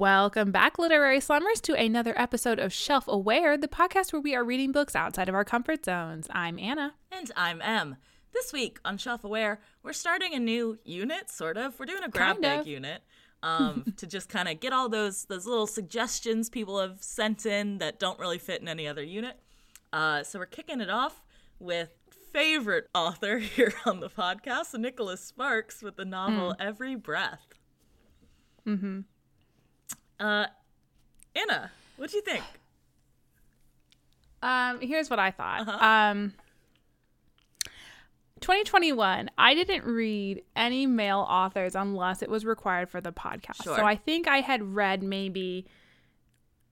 Welcome back, literary slummers, to another episode of Shelf Aware, the podcast where we are reading books outside of our comfort zones. I'm Anna. And I'm Em. This week on Shelf Aware, we're starting a new unit, sort of. We're doing a grab bag unit um, to just kind of get all those those little suggestions people have sent in that don't really fit in any other unit. Uh, so we're kicking it off with favorite author here on the podcast, Nicholas Sparks, with the novel Every Breath. Mm-hmm. Uh, Anna, what do you think? Um, here's what I thought. Uh-huh. Um, 2021, I didn't read any male authors unless it was required for the podcast. Sure. So I think I had read maybe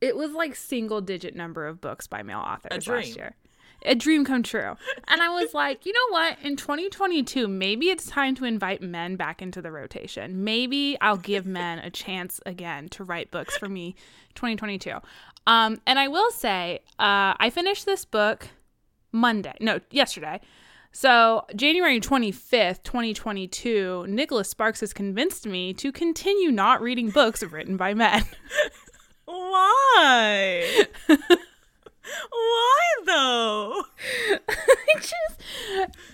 it was like single digit number of books by male authors last year. A dream come true. And I was like, you know what? In 2022, maybe it's time to invite men back into the rotation. Maybe I'll give men a chance again to write books for me 2022. Um, and I will say, uh, I finished this book Monday. No, yesterday. So, January 25th, 2022, Nicholas Sparks has convinced me to continue not reading books written by men. Why? Why though? just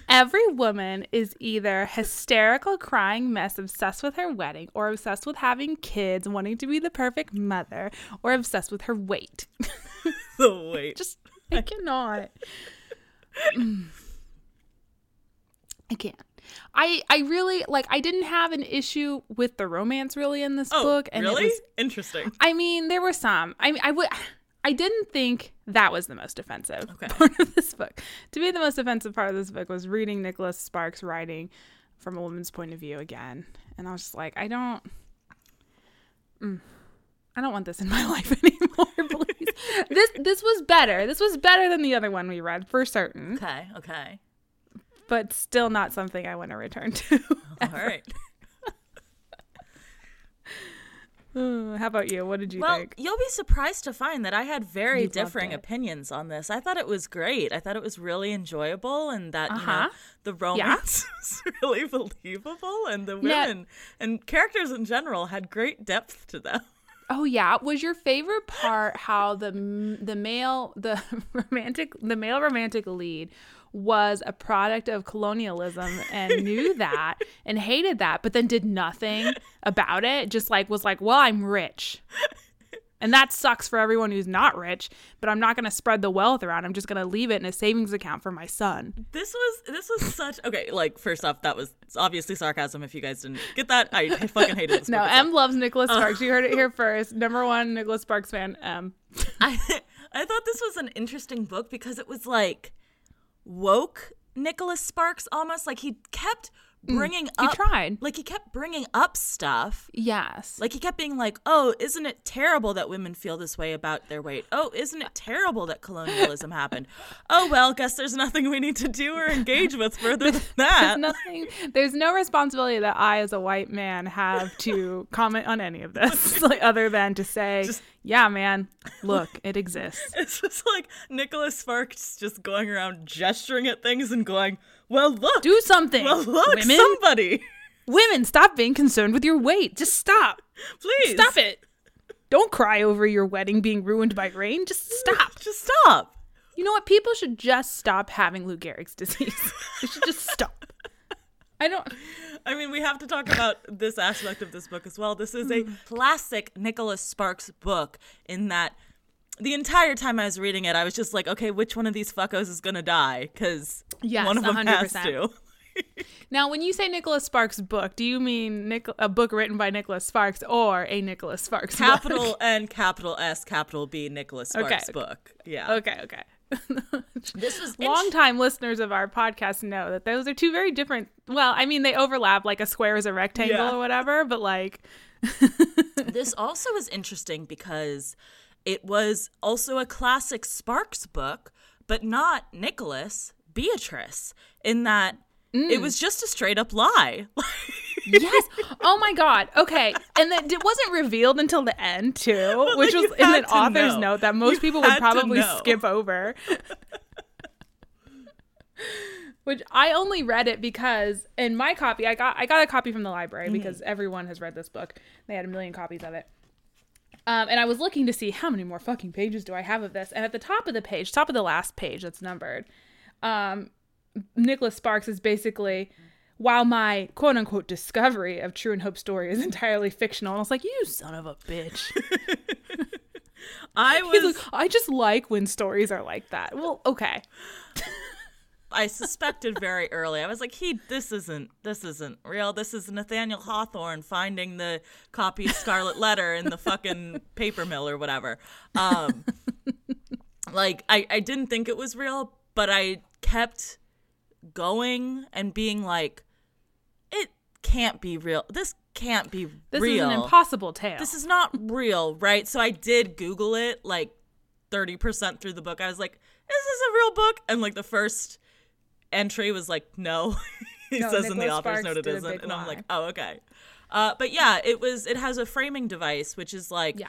every woman is either hysterical crying mess obsessed with her wedding or obsessed with having kids wanting to be the perfect mother or obsessed with her weight The weight. just i cannot i can't i i really like i didn't have an issue with the romance really in this oh, book and really? it was Interesting. I mean, there were some. I mean, I would. I didn't think that was the most offensive Okay. part of this book. To me, the most offensive part of this book was reading Nicholas Sparks writing from a woman's point of view again, and I was just like, I don't. Mm, I don't want this in my life anymore, please. this this was better. This was better than the other one we read for certain, Okay, okay. but still not something I want to return to. All right. Uh, How about you? What did you Well, think? you'll be surprised to find that I had very You differing opinions on this. I thought it was great. I thought it was really enjoyable and that, you know, Uh-huh. the romance was really believable and the women and characters in general had great depth to them. Oh yeah, was your favorite part how the the male the romantic the male romantic lead was a product of colonialism and knew that and hated that, but then did nothing about it. Just like was like, well, I'm rich. And that sucks for everyone who's not rich, but I'm not going to spread the wealth around. I'm just going to leave it in a savings account for my son. This was this was such okay. Like first off, that was obviously sarcasm. If you guys didn't get that, I, fucking hated this. No. Em loves Nicholas uh, Sparks. You heard it here first. Number one Nicholas Sparks fan, Em. I I thought this was an interesting book because it was like woke Nicholas Sparks almost like he kept Mm. bringing He up tried. like he kept bringing up stuff Yes. like he kept being like oh isn't it terrible that women feel this way about their weight oh isn't it terrible that colonialism happened oh well guess there's nothing we need to do or engage with further than that There's nothing. There's no responsibility that I, as a white man, have to comment on any of this, like other than to say, "Yeah, man, look, it exists." it's just like Nicholas Sparks just going around gesturing at things and going well look Do something, well look women. somebody Women, stop being concerned with your weight. Just stop. please Stop it. Don't cry over your wedding being ruined by rain. Just stop. Just stop. You know what? People should just stop having Lou Gehrig's disease. they should just stop. I don't. I mean, we have to talk about this aspect of this book as well. This is a Hmm. classic Nicholas Sparks book in that the entire time I was reading it, I was just like, okay, which one of these fuckos is going to die? Because Yes, one of them has 100%. to. Now, when you say Nicholas Sparks book, do you mean Nic- a book written by Nicholas Sparks or a Nicholas Sparks book? Capital N, capital S, capital B, Nicholas Sparks Okay. book. Yeah. Okay, okay. This was Longtime listeners of our podcast know that those are two very different. Well, I mean, they overlap like a square is a rectangle Yeah. or whatever, but like, this also is interesting because it was also a classic Sparks book, but not Nicholas, Beatrice, in that Mm. it was just a straight up lie. yes. Oh my God. Okay. And then it wasn't revealed until the end, too, which was in an author's know. note that most You people would probably skip over. Which I only read it because in my copy, I got I got a copy from the library Mm-hmm. because everyone has read this book. They had a million copies of it. Um, and I was looking to see how many more fucking pages do I have of this. And at the top of the page, top of the last page that's numbered, um, Nicholas Sparks is basically, while my quote unquote discovery of True and Hope story is entirely fictional. And I was like, you son of a bitch. I was like, I just like when stories are like that. Well, okay. I suspected very early. I was like, he this isn't this isn't real. This is Nathaniel Hawthorne finding the copy of Scarlet Letter in the fucking paper mill or whatever. Um like I, I didn't think it was real, but I kept going and being like, it can't be real. This can't be This real. This is an impossible tale. this is not real, right? So I did Google it like 30% through the book. I was like, is this a real book? And like the first entry was like, no. he No, says in the Nicholas author's Sparks note it isn't. And I'm like, oh, okay. Uh, but yeah, it was. It has a framing device, which is like yeah.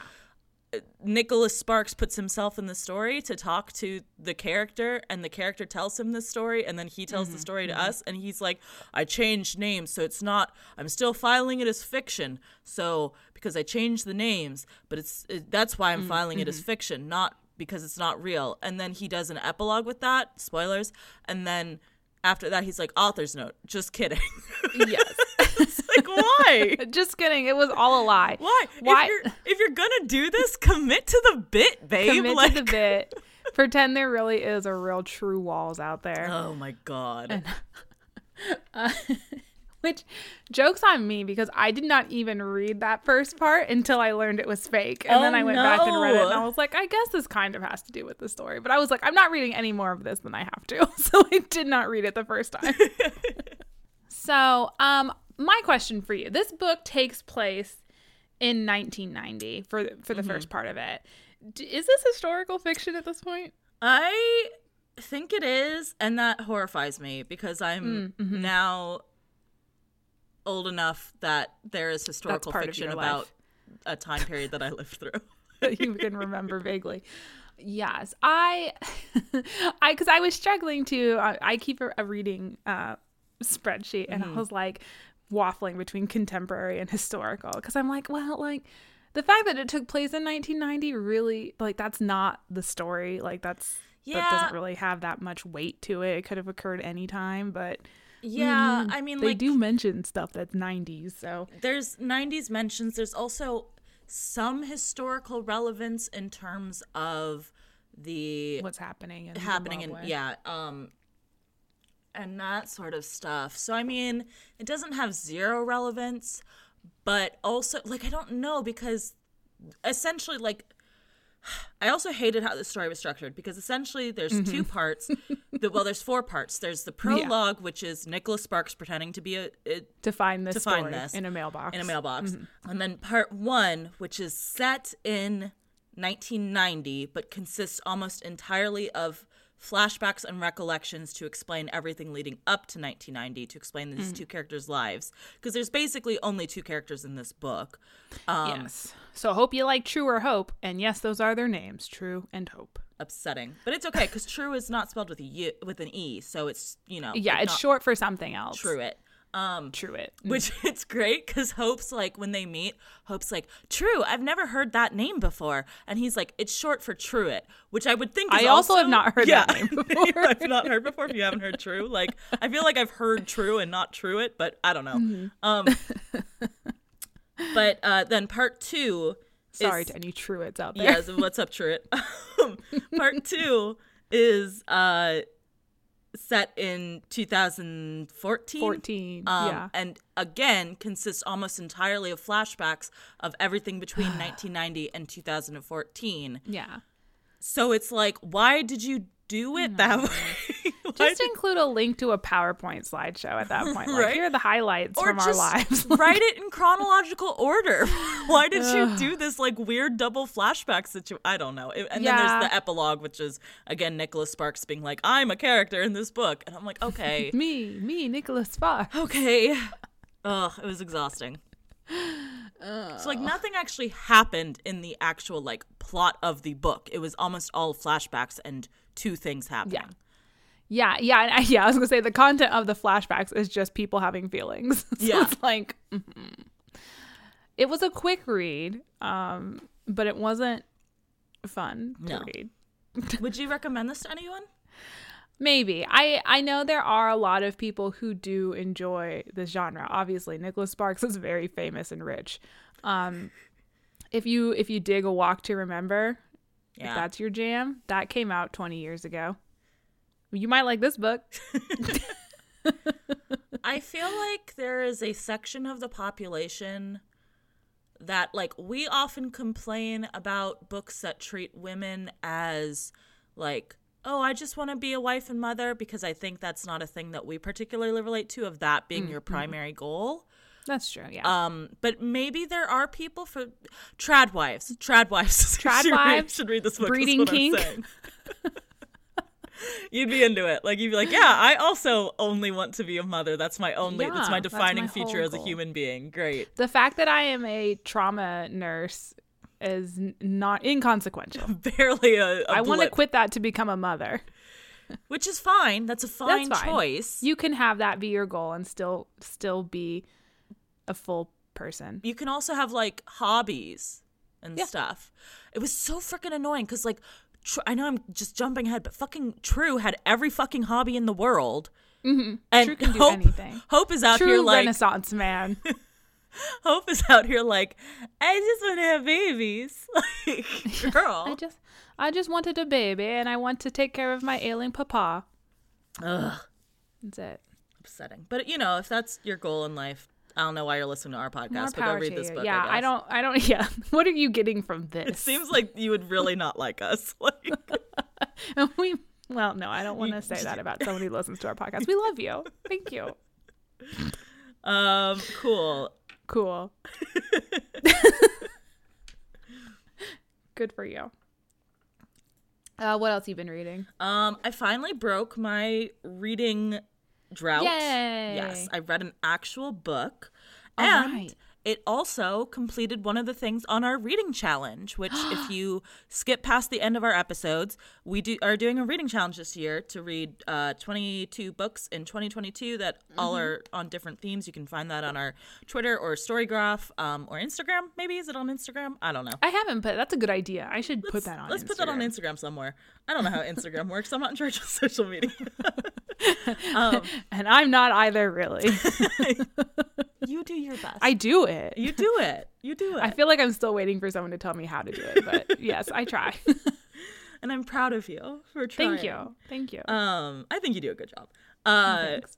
Uh, Nicholas Sparks puts himself in the story to talk to the character, and the character tells him the story, and then he tells the mm-hmm, story to mm-hmm. us, and he's like, I changed names, so it's not, I'm still filing it as fiction, so because I changed the names, but it's it, that's why I'm mm, filing it as mm-hmm. fiction, not because it's not real. And then he does an epilogue with that, spoilers, and then after that, he's like, author's note, just kidding. Yes. it's like, why? Just kidding. It was all a lie. Why? Why? If you're, if you're gonna do this, commit to the bit, babe. Commit like, to the bit. Pretend there really is a real true walls out there. Oh my god. Uh, Which jokes on me because I did not even read that first part until I learned it was fake. And then Oh, I went back and read it and I was like, I guess this kind of has to do with the story. But I was like, I'm not reading any more of this than I have to. So I did not read it the first time. so, um, my question for you. This book takes place in 1990 for the, for the Mm-hmm. first part of it. D- Is this historical fiction at this point? I think it is, and that horrifies me because I'm Mm, mm-hmm. now old enough that there is historical fiction about life. a time period that I lived through. that you can remember vaguely. Yes, I, I, because I was struggling to. I, I keep a, a reading uh, spreadsheet, and I was like waffling between contemporary and historical because I'm like, well, like the fact that it took place in 1990 really, like, that's not the story. Like, that's that Yeah. doesn't really have that much weight to it. It could have occurred anytime, but yeah, I mean, they like do mention stuff that's 90s. So there's 90s mentions. There's also some historical relevance in terms of the what's happening? In happening in yeah um and that sort of stuff so i mean it doesn't have zero relevance but also like i don't know because essentially like i also hated how the story was structured because essentially there's Mm-hmm. two parts the, well there's four parts there's the prologue which is nicholas sparks pretending to be a, a to find this to find story this in a mailbox. in a mailbox. Mm-hmm. And then part one, which is set in 1990, but consists almost entirely of flashbacks and recollections to explain everything leading up to 1990 to explain these Mm. two characters' lives. Because there's basically only two characters in this book. Um, yes. So hope you like True or Hope, and yes, those are their names, True and Hope. Upsetting, but it's okay because true is not spelled with a u with an e, so it's you know Yeah, it's not short for something else. true it. Um, Truett. which it's great because Hope's like when they meet, Hope's like, "True, I've never heard that name before," and he's like, "It's short for Truett," which I would think. Is I also have not heard yeah, that name before. I've not heard before. If you haven't heard True, like I feel like I've heard True and not Truett, but I don't know. Mm-hmm. Um, but uh, then part two. Sorry is, to any Truetts out there. Yes, what's up, Truett? Um, part two is uh set in 2014 14. um, yeah. and again consists almost entirely of flashbacks of everything between 1990 and 2014 Yeah. so it's like why did you do it that way Just include a link to a PowerPoint slideshow at that point. Like, Right? here are the highlights or from our lives. write it in chronological order. Why did you do this like weird double flashback situation i don't know. And then there's the epilogue which is again nicholas sparks being like i'm a character in this book. And i'm like okay. Me, me, Nicholas Sparks. okay. Ugh, it was exhausting. So like nothing actually happened in the actual like plot of the book. It was almost all flashbacks and two things happening. Yeah, yeah, and I, yeah. I was gonna say the content of the flashbacks is just people having feelings. so Yeah. it's like mhm. it was a quick read. Um, but it wasn't fun to No. read. Would you recommend this to anyone? Maybe. I I know there are a lot of people who do enjoy this genre. Obviously, Nicholas Sparks is very famous and rich. Um if you if you dig A Walk to Remember, if Yeah. that's your jam, that came out 20 years ago. You might like this book. I feel like there is a section of the population that like we often complain about books that treat women as like oh I just want to be a wife and mother because I think that's not a thing that we particularly relate to of that being your primary goal. That's true. Yeah. Um, but maybe there are people for trad wives. Trad wives. Trad should read- wives, should read this book. breeding kink. You'd be into it. Like you'd be like, yeah, I also only want to be a mother. That's my only. that's Yeah, my that's defining my feature as a human being. Great. the fact that I am a trauma nurse is not inconsequential. Barely a. a I want to quit that to become a mother. which is fine. That's a fine, fine. choice. You can have that be your goal and still still be a full person. you can also have like hobbies and Yeah. stuff. It was so freaking annoying because like tr- I know I'm just jumping ahead, but fucking True had every fucking hobby in the world. Mm-hmm. And True can do Hope, anything. Hope is out True here like Renaissance man. Hope is out here like I just want to have babies. Like girl, I just I just wanted a baby and I want to take care of my ailing papa. Ugh, That's it. upsetting. But you know, if that's your goal in life, I don't know why you're listening to our podcast. But go read this you. book. yeah, I, I don't I don't yeah. What are you getting from this? It seems like you would really not like us. Like, we well, no, I don't want to say that about someone who listens to our podcast. We love you. Thank you. um, cool. Cool. Good for you. Uh, what else you been reading? Um, I finally broke my reading drought. Yay. Yes, I read an actual book. All and right. it also completed one of the things on our reading challenge, which if you skip past the end of our episodes, we do are doing a reading challenge this year to read uh, 22 books in 2022 that all Mm-hmm. are on different themes. You can find that on our Twitter or Storygraph um, or Instagram. Maybe is it on Instagram? I don't know. I haven't, but that's a good idea. I should put that on. Let's put that on Instagram. Instagram somewhere. I don't know how Instagram works. I'm not in charge of social media. And I'm not either, really. you do your best. I do it. you do it. You do it. I feel like I'm still waiting for someone to tell me how to do it, but yes, I try. and I'm proud of you for trying. Thank you. Thank you. Um, I think you do a good job. Uh, Thanks.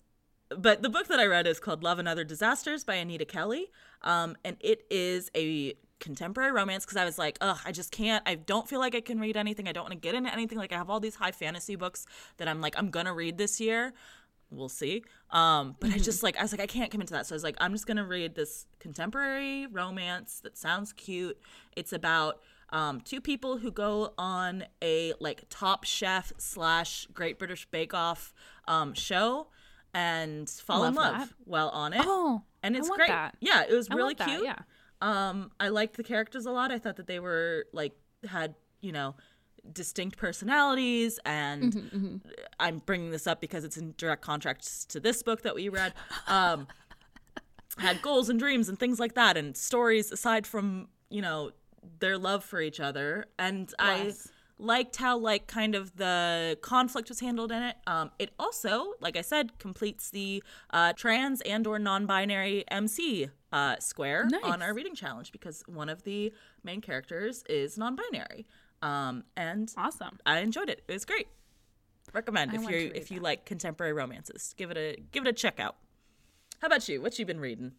but the book that I read is called Love and Other Disasters by Anita Kelly. Um, and it is a contemporary romance because I was like, ugh, I just can't. I don't feel like I can read anything. I don't want to get into anything. Like I have all these high fantasy books that I'm like, I'm gonna read this year. We'll see. Um, but I just like I was like, I can't commit to that. So I was like, I'm just gonna read this contemporary romance that sounds cute. It's about um, two people who go on a like Top Chef slash Great British Bake Off um, show and fall in Love love that. while on it. Oh, and I it's great. that. Yeah, it was I really that, cute. yeah. Um, I liked the characters a lot. I thought that they were like had you know distinct personalities, and Mm-hmm, I'm bringing this up because it's in direct contrast to this book that we read. Um, had goals and dreams and things like that, and stories aside from you know their love for each other, and I Bless. Liked how like kind of the conflict was handled in it. Um it also like i said completes the uh trans and or non-binary mc uh square on our reading challenge because one of the main characters is non-binary. Um and Awesome. i enjoyed it. It was great. Recommend I if you if you like contemporary romances give it a give it a check out. How about you? What you been reading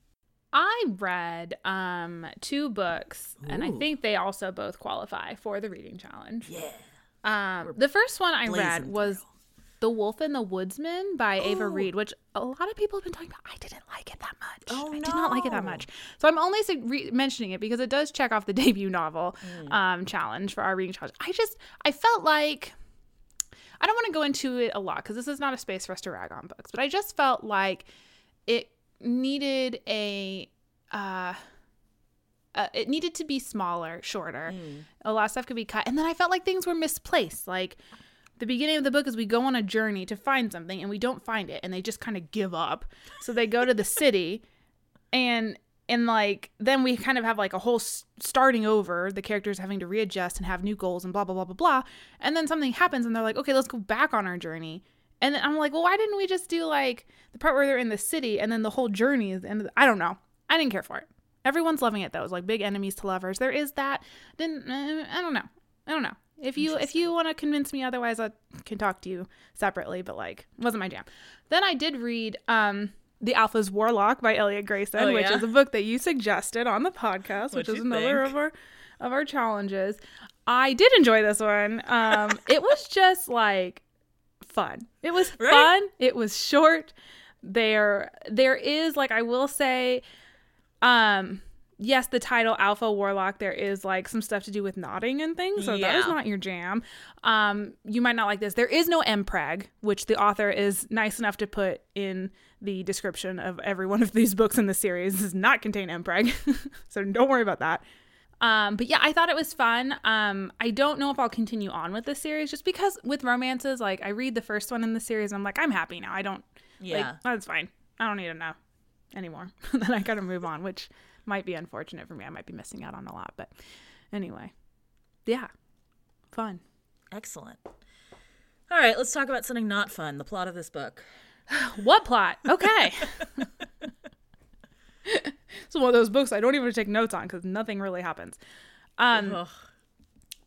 I read um two books, and I think they also both qualify for the reading challenge. yeah Um, the first one I read was The Wolf and the Woodsman by Ava Oh. Reid, which a lot of people have been talking about. I didn't like it that much. Oh, I did not like it that much. So I'm only re- mentioning it because it does check off the debut novel Mm. um, challenge for our reading challenge. I just, I felt like, I don't want to go into it a lot because this is not a space for us to rag on books, but I just felt like it needed a, uh, uh, it needed to be smaller, shorter. A lot of stuff could be cut. And then I felt like things were misplaced. Like the beginning of the book is we go on a journey to find something and we don't find it and they just kind of give up. So they go to the city and and like then we kind of have like a whole s- starting over the characters having to readjust and have new goals and blah blah blah blah blah and then something happens and they're like okay let's go back on our journey and then i'm like well why didn't we just do like the part where they're in the city and then the whole journey is the end of the- i don't know. I didn't care for it. Everyone's loving it though. It's like big enemies to lovers. There is that. Didn't uh, i don't know. I don't know. If you if you want to convince me otherwise i can talk to you separately but like wasn't my jam. Then i did read um the Alpha's Warlock by Elliot Grayson, Oh, which yeah? is a book that you suggested on the podcast, which is another think? of our of our challenges. I did enjoy this one. Um, it was just like fun. It was Right? fun. It was short. There there is like I will say, um, yes, the title Alpha Warlock, there is like some stuff to do with knotting and things. So that is not your jam. Um, you might not like this. There is no MPreg, which the author is nice enough to put in the description of every one of these books in the series. Does not contain MPreg. so don't worry about that. Um, but yeah, I thought it was fun. Um, I don't know if I'll continue on with this series just because with romances, like I read the first one in the series, I'm like, I'm happy now. I don't Yeah. like that's fine. I don't need to know anymore. then I gotta move on, which might be unfortunate for me. I might be missing out on a lot, but anyway. Yeah. Fun. Excellent. All right, let's talk about something not fun. The plot of this book. What plot? Okay. it's one of those books I don't even take notes on because nothing really happens. Um, Ugh.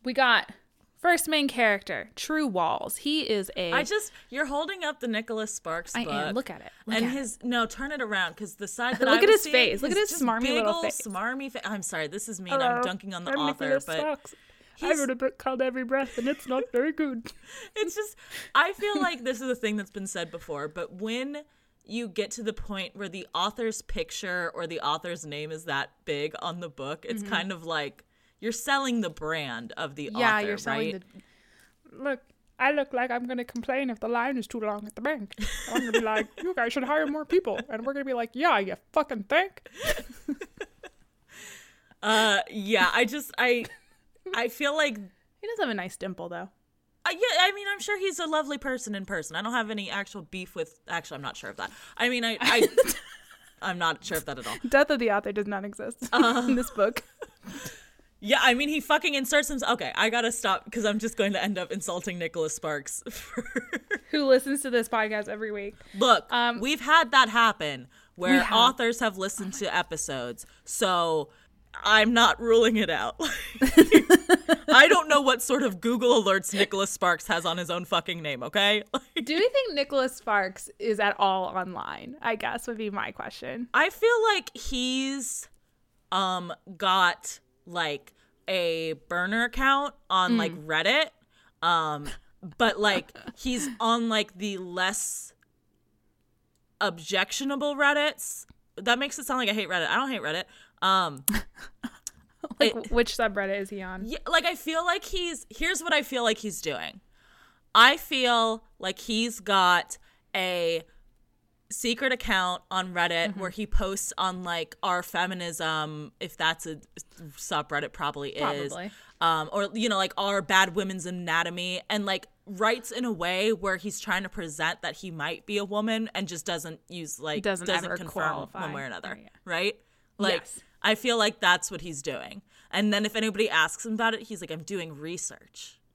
we got first main character, True Walls. He is a. I just you're holding up the Nicholas Sparks I book. am. Look at it. Look and at his no, turn it around because the side that Look I at his seeing face. Look at his smarmy big little face. Smarmy face. I'm sorry, this is mean. Hello, I'm dunking on the I'm author, Nicholas but Sparks. I he's- wrote a book called Every Breath, and it's not very good. it's just I feel like this is a thing that's been said before, but when you get to the point where the author's picture or the author's name is that big on the book, it's kind of like you're selling the brand of the Mm-hmm. yeah, author, you're selling right? the. Look, I look like I'm gonna complain if the line is too long at the bank. I'm gonna be like, you guys should hire more people, and we're gonna be like, yeah, you fucking think. Uh, yeah, I just I I feel like He does have a nice dimple, though. Uh, yeah, I mean, I'm sure he's a lovely person in person. I don't have any actual beef with. Actually, I'm not sure of that. I mean, I, I I'm not sure of that at all. Death of the author does not exist in this book. Yeah, I mean, he fucking inserts himself. Okay, I gotta stop because I'm just going to end up insulting Nicholas Sparks. For... Who listens to this podcast every week? Look, Um, we've had that happen where have. authors have listened to episodes, so I'm not ruling it out. I don't know what sort of Google alerts Nicholas Sparks has on his own fucking name. Okay. Do we think Nicholas Sparks is at all online? I guess would be my question. I feel like he's um got like a burner account on like Reddit. Um but like he's on like the less objectionable Reddits. That makes it sound like I hate Reddit. I don't hate Reddit. Um Like, It- which subreddit is he on? yeah, like I feel like he's here's what I feel like he's doing. I feel like he's got a secret account on Reddit Mm-hmm. where he posts on like our feminism, if that's a subreddit, probably is. Probably. Um, or you know, like our bad women's anatomy, and like writes in a way where he's trying to present that he might be a woman and just doesn't use like Doesn't doesn't, confirm qualify. one way or another, Oh, yeah. right? Like Yes. I feel like that's what he's doing. And then if anybody asks him about it, he's like, I'm doing research.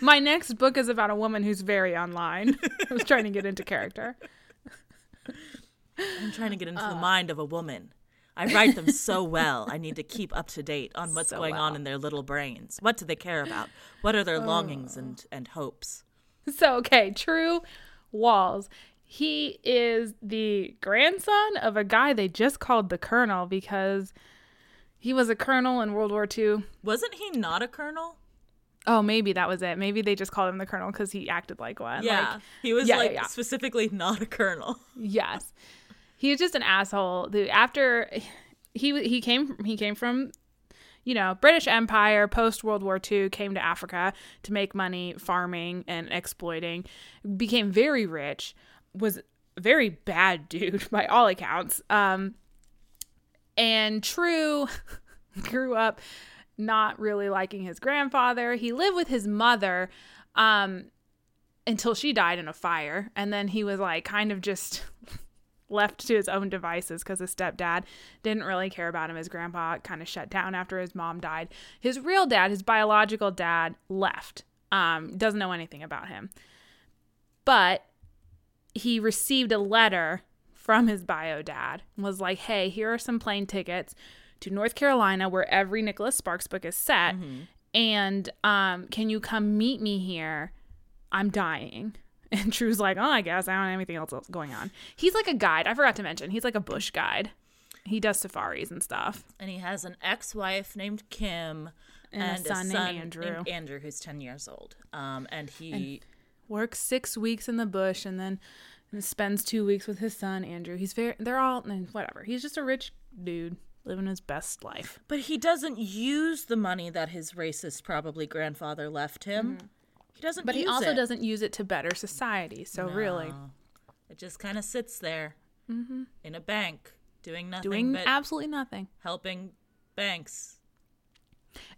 My next book is about a woman who's very online. I was trying to get into character. I'm trying to get into Uh. the mind of a woman. I write them so well. I need to keep up to date on what's So going on well. Uh. in their little brains. What do they care about? What are their longings and, and hopes? So, okay, True Walls. He is the grandson of a guy they just called the Colonel because he was a colonel in World War II. Wasn't he not a colonel? Oh, maybe that was it. Maybe they just called him the Colonel because he acted like one. Yeah. Like, he was yeah, yeah, like yeah. specifically not a colonel. yes, he was just an asshole. The after he he came he came from you know British Empire post World War II came to Africa to make money farming and exploiting. Became very rich. Was a very bad dude by all accounts. Um, and True grew up not really liking his grandfather. He lived with his mother um, until she died in a fire. And then he was like kind of just left to his own devices because his stepdad didn't really care about him. His grandpa kind of shut down after his mom died. His real dad, his biological dad, left. Um, doesn't know anything about him. But he received a letter from his bio dad was like, hey, here are some plane tickets to North Carolina where every Nicholas Sparks book is set. And um, can you come meet me here? I'm dying. And True's like, oh, I guess I don't have anything else going on. He's like a guide. I forgot to mention, he's like a bush guide. He does safaris and stuff. And he has an ex-wife named Kim And a son named Andrew. named Andrew, who's ten years old. Um, and he Works six weeks in the bush and then spends two weeks with his son Andrew. He's very. They're all whatever. He's just a rich dude living his best life. But he doesn't use the money that his racist probably grandfather left him. He doesn't. Mm-hmm. But he also it. doesn't use it to better society. So really, It just kind of sits there in a bank doing nothing doing but absolutely nothing. helping banks.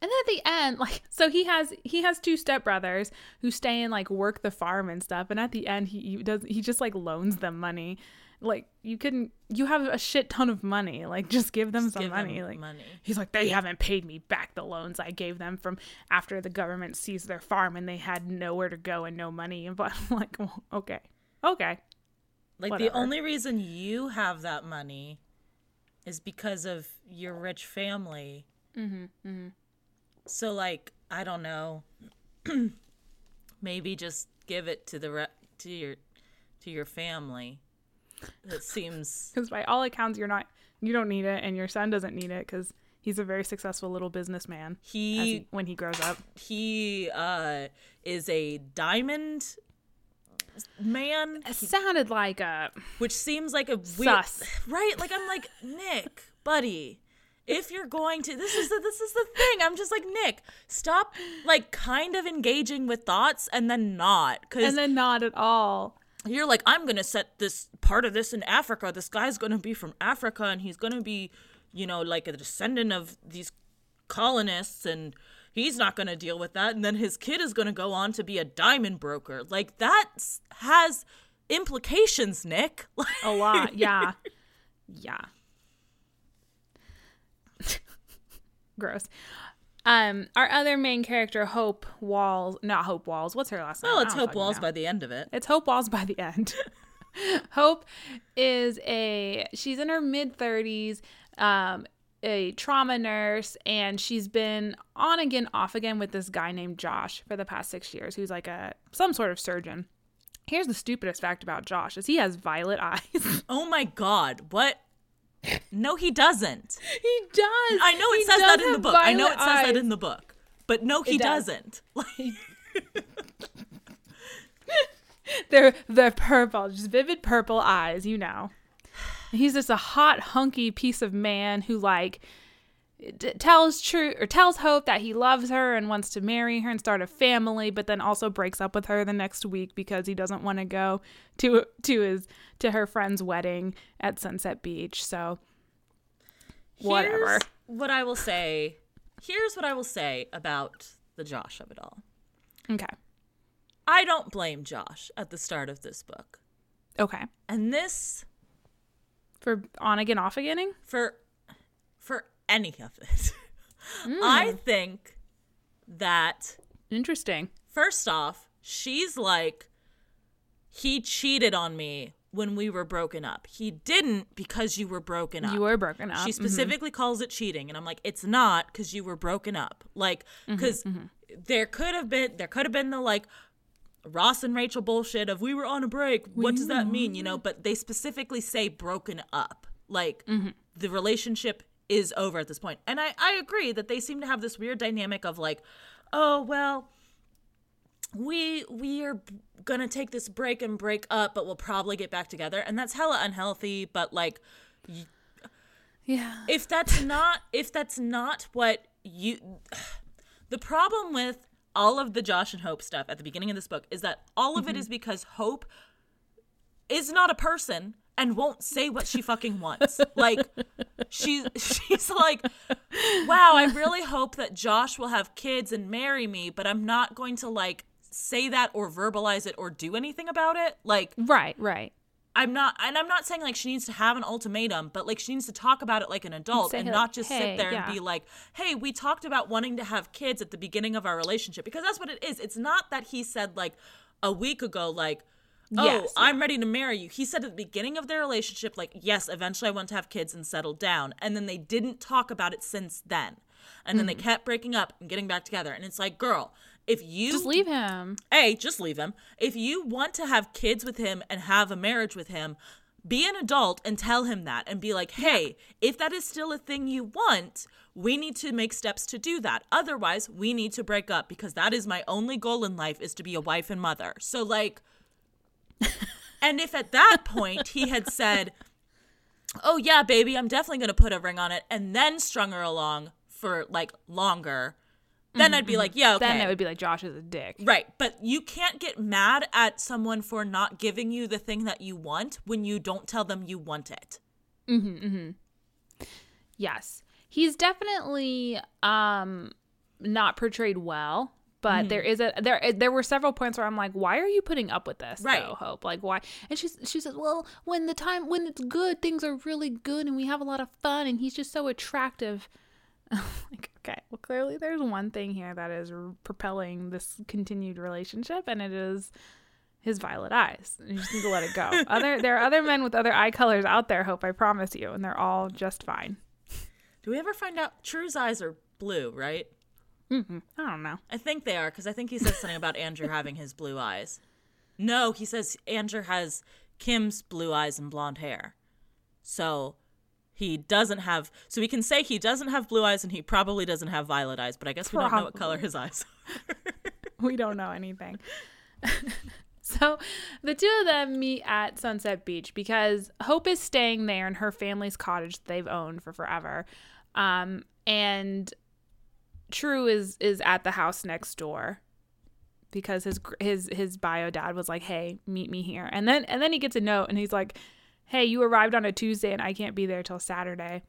And then at the end, like, so he has he has two stepbrothers who stay and like work the farm and stuff. And at the end, he, he does he just like loans them money. Like you couldn't you have a shit ton of money. Like just give them some give them money. like money. he's like they haven't paid me back the loans I gave them from after the government seized their farm and they had nowhere to go and no money. And but I'm like, well, okay, okay, Like Whatever. the only reason you have that money is because of your rich family. Mm-hmm, So like I don't know, maybe just give it to the re- to your to your family. It seems because by all accounts you're not you don't need it and your son doesn't need it because he's a very successful little businessman. he he, when he grows up. he uh is a diamond man, It sounded like a which seems like a weird, Sus. right? Like I'm like Nick, buddy. If you're going to, this is the this is the thing. I'm just like Nick. Stop, like, kind of engaging with thoughts and then not, because and then not at all. you're like, I'm gonna set this part of this in Africa. This guy's gonna be from Africa, and he's gonna be, you know, like a descendant of these colonists, and he's not gonna deal with that. And then his kid is gonna go on to be a diamond broker. Like that has implications, Nick. A lot, yeah, yeah. Gross. Um, our other main character, Hope Walls, not Hope Walls. What's her last name? well, it's Hope Walls know. by the end of it. It's Hope Walls by the end. Hope is a she's in her mid 30s, um, a trauma nurse, and she's been on again, off again with this guy named Josh for the past six years, who's like a some sort of surgeon. Here's the stupidest fact about Josh: is he has violet eyes. Oh my God, what? No, he doesn't. he does. I know it He says that in the book. I know it says that in the book, but no, he does. doesn't. Like, They're they're purple, just vivid purple eyes, you know. He's just a hot, hunky piece of man who like d- tells true or tells Hope that he loves her and wants to marry her and start a family, but then also breaks up with her the next week because he doesn't want to go to to his to her friend's wedding at Sunset Beach. So whatever. Here's what I will say. Here's what I will say about the Josh of it all. Okay. I don't blame Josh at the start of this book. Okay. And this For on again, off again. for for any of it. Hmm. I think that Interesting. first off, she's like he cheated on me when we were broken up. He didn't because you were broken up. You were broken up. She Mhm. specifically calls it cheating, and I'm like, it's not because you were broken up. Like, Mm-hmm, because there could have been there could have been the like Ross and Rachel bullshit of we were on a break. What does that mean? You know, but they specifically say broken up. Like Mm-hmm. the relationship is over at this point. And I I agree that they seem to have this weird dynamic of like, oh well. We we are gonna take this break and break up, but we'll probably get back together, and that's hella unhealthy. But like, Yeah. if that's not if that's not what you the problem with all of the Josh and Hope stuff at the beginning of this book is that all of it mm-hmm. is because Hope is not a person and won't say what she fucking wants. like she's she's like, "Wow, I really hope that Josh will have kids and marry me, but I'm not going to like say that or verbalize it or do anything about it." Like Right. Right. I'm not, and I'm not saying like she needs to have an ultimatum, but like she needs to talk about it like an adult and like, not just "Hey, sit there yeah." and be like, hey, we talked about wanting to have kids at the beginning of our relationship because that's what it is. It's not that he said like a week ago, like, oh, Yes, yeah. I'm ready to marry you. He said at the beginning of their relationship, like, yes, eventually I want to have kids and settle down. And then they didn't talk about it since then. And then they Mm-hmm. kept breaking up and getting back together. And it's like, girl, if you Just leave him. hey, just leave him. If you want to have kids with him and have a marriage with him, be an adult and tell him that and be like, hey, if that is still a thing you want, we need to make steps to do that. Otherwise, we need to break up because that is my only goal in life is to be a wife and mother. So, like, and if at that point he had said, oh, yeah, baby, I'm definitely going to put a ring on it, and then strung her along for like longer, then I'd be like, yeah, okay. Then it would be like Josh is a dick. Right, but you can't get mad at someone for not giving you the thing that you want when you don't tell them you want it. Mm-hmm, mm-hmm. Yes. He's definitely um not portrayed well, but there mm-hmm. is a there eh, there were several points where I'm like, why are you putting up with this? Right. Though, Hope. Like why? And she's she says, well, when the time when it's good, things are really good, and we have a lot of fun, and he's just so attractive. like okay, well clearly there's one thing here that is r- propelling this continued relationship, and it is his violet eyes. You just need to let it go. other there are other men with other eye colors out there, Hope. I promise you, and they're all just fine. Do we ever find out True's eyes are blue, right? I don't know. I think they are because I think he says something about Andrew having his blue eyes. No, he says Andrew has Kim's blue eyes and blonde hair. So he doesn't have, so we can say he doesn't have blue eyes and he probably doesn't have violet eyes, but I guess we don't know what color his eyes are. we don't know anything. so the two of them meet at Sunset Beach because Hope is staying there in her family's cottage that they've owned for forever. Um, and True is is at the house next door because his his his bio dad was like, "Hey, meet me here." And then and then he gets a note and he's like, "Hey, you arrived on a Tuesday and I can't be there till Saturday."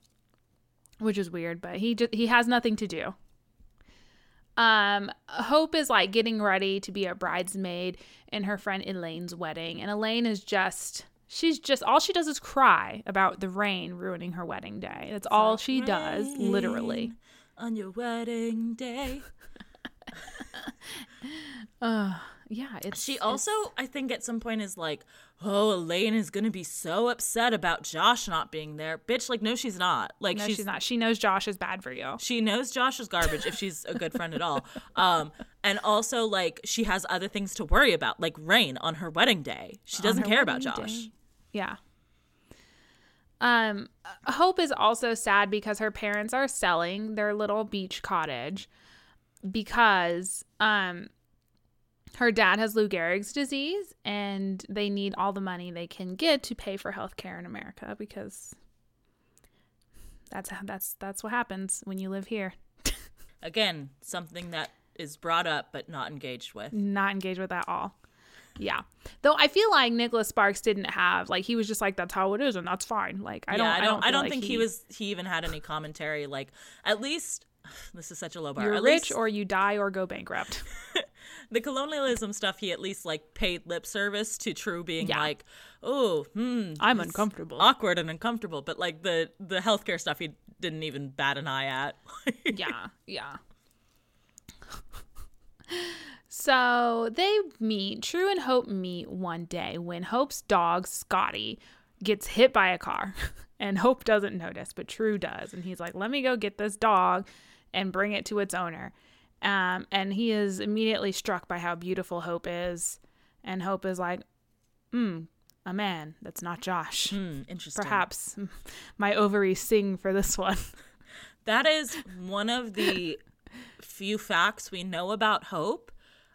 Which is weird, but he just he has nothing to do. Um, Hope is like getting ready to be a bridesmaid in her friend Elaine's wedding, and Elaine is just she's just all she does is cry about the rain ruining her wedding day. That's all she does, literally. On your wedding day. Yeah, it's She it's- also, I think, at some point is like, "Oh, Elaine is gonna be so upset about Josh not being there." Bitch, like, no, she's not. Like, no, she's, she's, not. She knows Josh is bad for you. She knows Josh is garbage if she's a good friend at all. Um, and also, like, she has other things to worry about, like rain on her wedding day. She doesn't care about Josh. day. Yeah. Um, Hope is also sad because her parents are selling their little beach cottage because um her dad has Lou Gehrig's disease and they need all the money they can get to pay for health care in America because that's how that's that's what happens when you live here. Again, something that is brought up but not engaged with. Not engaged with at all. Yeah. Though I feel like Nicholas Sparks didn't have like he was just like that's how it is and that's fine. Like I yeah, don't I don't. I feel don't like think he, was. He even had any commentary. Like, at least this is such a low bar. You're at rich least or you die or go bankrupt. the colonialism stuff, he at least like paid lip service to True being Yeah. like, "Oh, hmm, I'm uncomfortable. awkward and uncomfortable." But like the the healthcare stuff, he didn't even bat an eye at. yeah, yeah. So they meet, True and Hope meet one day when Hope's dog, Scotty, gets hit by a car. And Hope doesn't notice, but True does. And he's like, let me go get this dog and bring it to its owner. Um, and he is immediately struck by how beautiful Hope is. And Hope is like, hmm, a man. That's not Josh. Hmm, interesting. Perhaps my ovaries sing for this one. That is one of the few facts we know about Hope.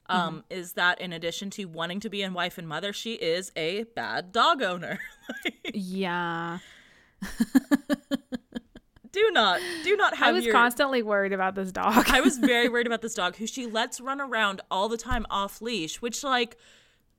Um, Is that in addition to wanting to be a wife and mother, she is a bad dog owner. yeah. do not, do not have I was your. constantly worried about this dog. I was very worried about this dog who she lets run around all the time off leash, which like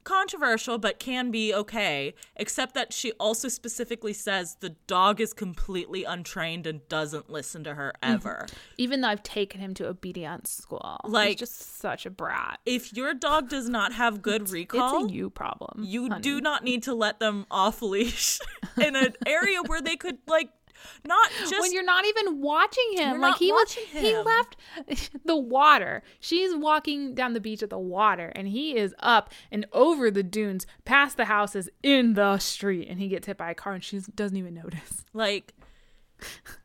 controversial, but can be okay. Except that she also specifically says the dog is completely untrained and doesn't listen to her mm-hmm. ever. Even though I've taken him to obedience school, Like- he's just such a brat. If your dog does not have good recall, It's a you problem. you honey. do not need to let them off leash in an area where they could like not just when you're not even watching him. Like he was, watching he left the water. She's walking down the beach at the water, and he is up and over the dunes, past the houses, in the street, and he gets hit by a car, and she doesn't even notice. like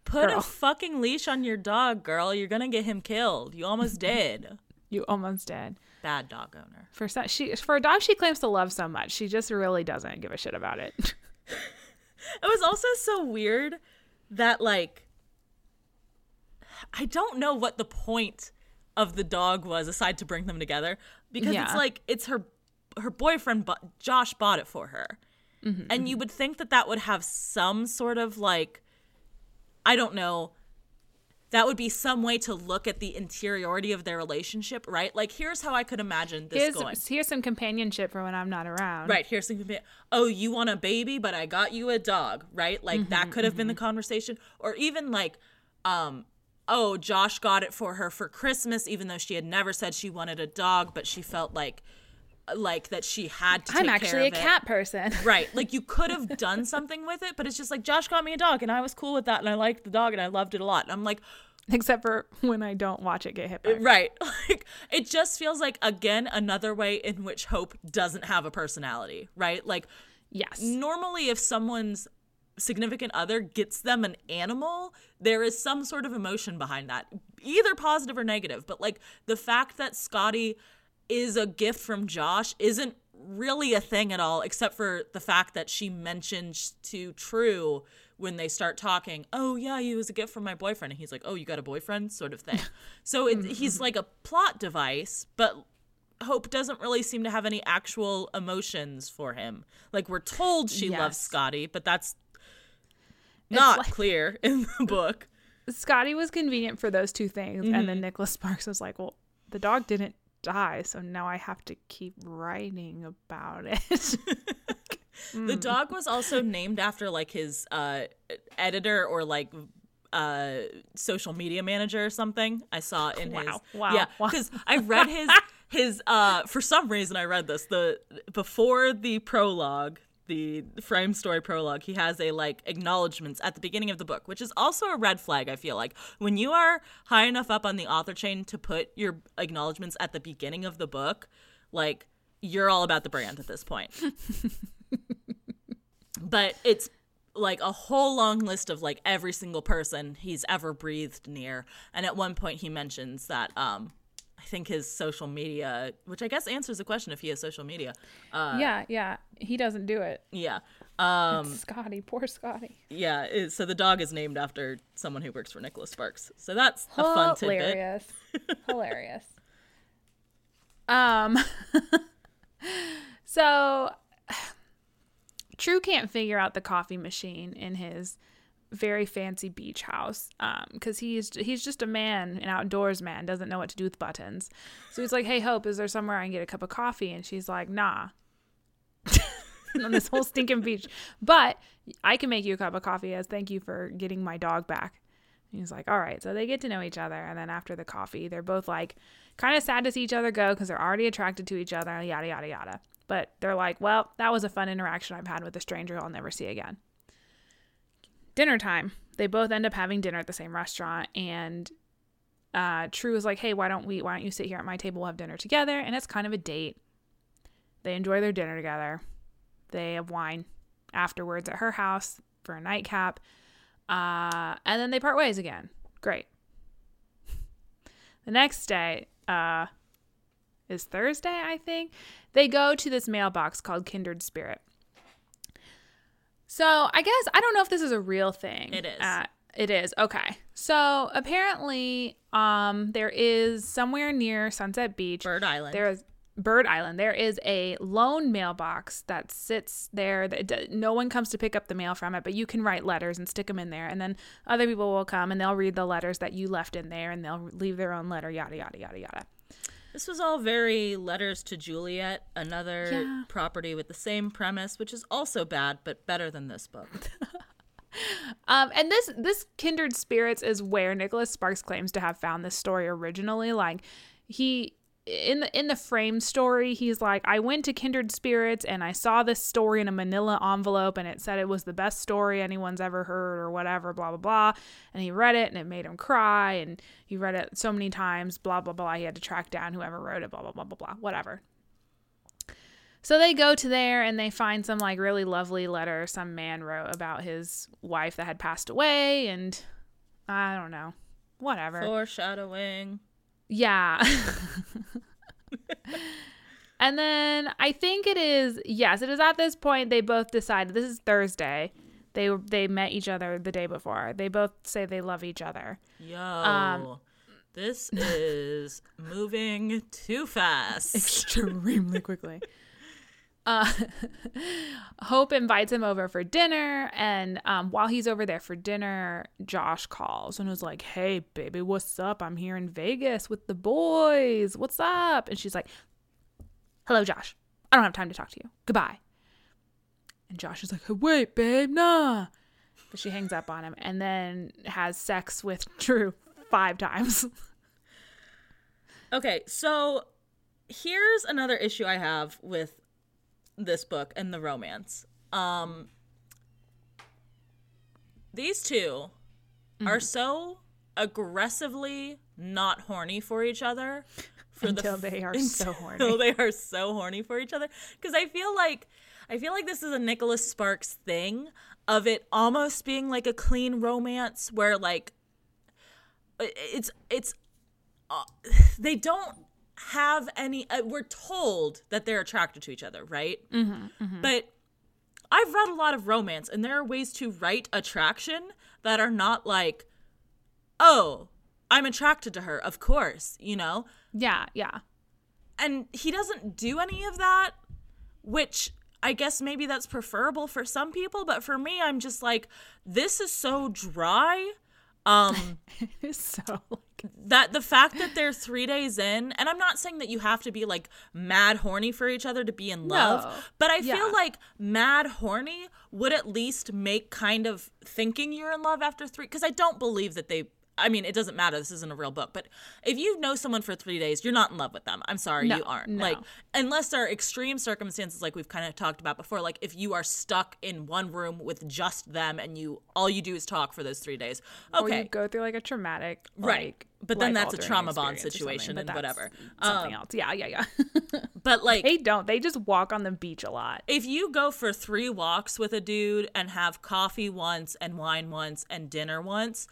put Girl. a fucking leash on your dog, girl. You're gonna get him killed. You almost did. You almost did. Bad dog owner. For some, she for a dog she claims to love so much, she just really doesn't give a shit about it. It was also so weird that like I don't know what the point of the dog was aside to bring them together because it's like it's her her boyfriend Josh bought it for her. Mm-hmm, and mm-hmm. you would think that that would have some sort of like I don't know that would be some way to look at the interiority of their relationship, right? Like here's how I could imagine this here's going. here's some companionship for when I'm not around. Right. Here's some. Oh, you want a baby, but I got you a dog. Right. Like that could have been the conversation, or even like, um, oh, Josh got it for her for Christmas, even though she had never said she wanted a dog, but she felt like, like that she had to. I'm take care actually a it. cat person. Right. Like you could have done something with it, but it's just like Josh got me a dog, and I was cool with that, and I liked the dog, and I loved it a lot. And I'm like, Except for when I don't watch it get hit by. Right. Like it just feels like again another way in which Hope doesn't have a personality, right? Like Yes. normally if someone's significant other gets them an animal, there is some sort of emotion behind that, either positive or negative. But like the fact that Scotty is a gift from Josh isn't really a thing at all, except for the fact that she mentions to True when they start talking, oh yeah, he was a gift from my boyfriend. And he's like, oh, you got a boyfriend, sort of thing. So it, he's like a plot device, but Hope doesn't really seem to have any actual emotions for him. Like we're told she loves Scotty, but that's not like- clear in the book. Scotty was convenient for those two things, and Mm-hmm. then Nicholas Sparks was like, "Well, the dog didn't die, so now I have to keep writing about it." The dog was also named after like his uh editor or like uh social media manager or something. I saw in his Wow, wow, yeah wow. because I read his his uh for some reason I read this the before the prologue the frame story prologue he has a like acknowledgments at the beginning of the book which is also a red flag i feel like. When you are high enough up on the author chain to put your acknowledgments at the beginning of the book like you're all about the brand at this point. But it's like a whole long list of like every single person he's ever breathed near. And at one point he mentions that um think his social media which i guess answers the question if he has social media uh yeah, yeah, he doesn't do it. yeah um Scotty, poor Scotty. yeah it, so the dog is named after someone who works for nicholas sparks so that's a fun tidbit Hilarious, hilarious. Um, so True can't figure out the coffee machine in his very fancy beach house um, because he's he's just a man, an outdoors man, doesn't know what to do with buttons. So he's like, "Hey, Hope, is there somewhere I can get a cup of coffee?" And she's like, "Nah." on this whole stinking beach, but I can make you a cup of coffee as thank you for getting my dog back. He's like, "All right." So they get to know each other, and then after the coffee, they're both like kind of sad to see each other go because they're already attracted to each other, yada yada yada. But they're like, "Well, that was a fun interaction I've had with a stranger I'll never see again." Dinner time. They both end up having dinner at the same restaurant, and uh, True is like, "Hey, why don't we? Why don't you sit here at my table? We'll have dinner together." And it's kind of a date. They enjoy their dinner together. They have wine afterwards at her house for a nightcap, uh, and then they part ways again. Great. The next day uh, is Thursday, I think. They go to this mailbox called Kindred Spirit. So I guess I don't know if this is a real thing. It is. Uh, it is okay. So apparently, um, there is somewhere near Sunset Beach. bird island There is Bird Island. There is a lone mailbox that sits there. That d- no one comes to pick up the mail from it, but you can write letters and stick them in there, and then other people will come and they'll read the letters that you left in there, and they'll leave their own letter. Yada yada yada yada. This was all very letters to Juliet, another Yeah. property with the same premise, which is also bad, but better than this book. Um, and this this kindred spirits is where Nicholas Sparks claims to have found this story originally. Like he in the in the frame story, he's like, I went to Kindred Spirits and I saw this story in a manila envelope and it said it was the best story anyone's ever heard or whatever, blah blah blah. And he read it and it made him cry and he read it so many times, blah blah blah. He had to track down whoever wrote it, blah blah blah blah blah, whatever. So they go to there and they find some like really lovely letter some man wrote about his wife that had passed away and I don't know. Whatever. Foreshadowing. Yeah. and then I think it is yes, it is at this point they both decided this is Thursday. They they met each other the day before. They both say they love each other. Yo. Um, this is moving too fast. extremely quickly. Uh, Hope invites him over for dinner, and um, while he's over there for dinner, Josh calls and is like, "Hey, baby, what's up? I'm here in Vegas with the boys. What's up?" And she's like, "Hello, Josh. I don't have time to talk to you. Goodbye." And Josh is like, hey, "Wait, babe, nah." But she hangs up on him and then has sex with True five times. Okay, so here's another issue I have with this book and the romance. Um these 2 are so aggressively not horny for each other for Until f- they are so horny. until they are so horny for each other because I feel like I feel like this is a Nicholas Sparks thing of it almost being like a clean romance where like it's it's uh, they don't have any uh, we're told that they're attracted to each other right? But i've read a lot of romance and there are ways to write attraction that are not like oh i'm attracted to her of course you know? Yeah, yeah. and he doesn't do any of that which i guess maybe that's preferable for some people but for me i'm just like this is so dry um so like that the fact that they're three days in, and I'm not saying that you have to be like mad horny for each other to be in love, No. but I Yeah. feel like mad horny would at least make kind of thinking you're in love after three. Because I don't believe that they. I mean, it doesn't matter. This isn't a real book, but if you know someone for three days, you're not in love with them. I'm sorry, No, you aren't. no. Like, unless there are extreme circumstances, like we've kind of talked about before. Like, if you are stuck in one room with just them, and you all you do is talk for those three days. or you Okay, go through like a traumatic Right. like, But then that's a trauma bond experience or something, situation and whatever. something Um, else yeah yeah yeah but like they don't they just walk on the beach a lot if you go for three walks with a dude and have coffee once and wine once and dinner once,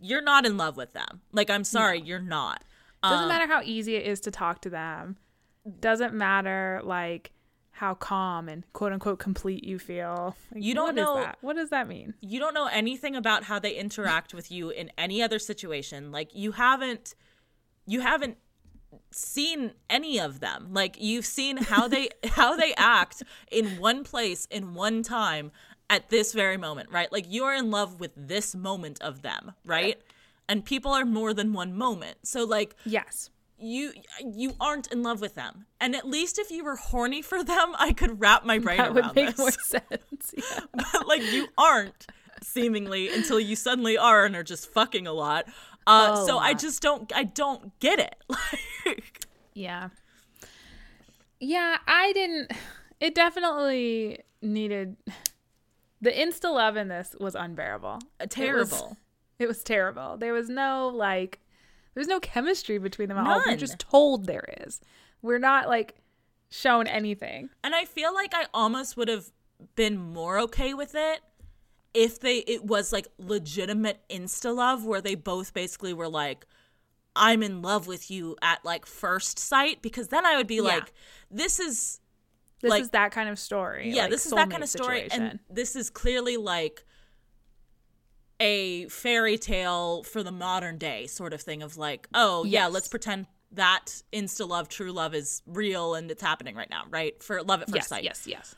you're not in love with them. Like, I'm sorry, you're not. doesn't Um, matter how easy it is to talk to them doesn't matter like how calm and quote unquote complete you feel Like, You don't what know- that? what does that mean You don't know anything about how they interact with you in any other situation. Like, you haven't, you haven't seen any of them. Like, you've seen how they how they act in one place in one time at this very moment, right? Like, you're in love with this moment of them, right? And people are more than one moment. So, like, yes you you aren't in love with them and at least if you were horny for them i could wrap my brain that around would make this more sense yeah. but like you aren't seemingly until you suddenly are and are just fucking a lot uh A so i just don't i don't get it like Yeah. Yeah, I didn't it definitely needed the insta love in this was unbearable. It was- terrible It was, terrible. There was no like there's no chemistry between them at all. We're just told there is. We're not like shown anything. and i feel like i almost would have been more okay with it if they it was like legitimate insta love where they both basically were like i'm in love with you at like first sight because then i would be like this is This Like- is that kind of story. yeah like this is that kind of story and this is clearly like a fairy tale for the modern day sort of thing of like oh yeah let's pretend that insta love true love is real and it's happening right now right for love at first yes, sight yes, yes.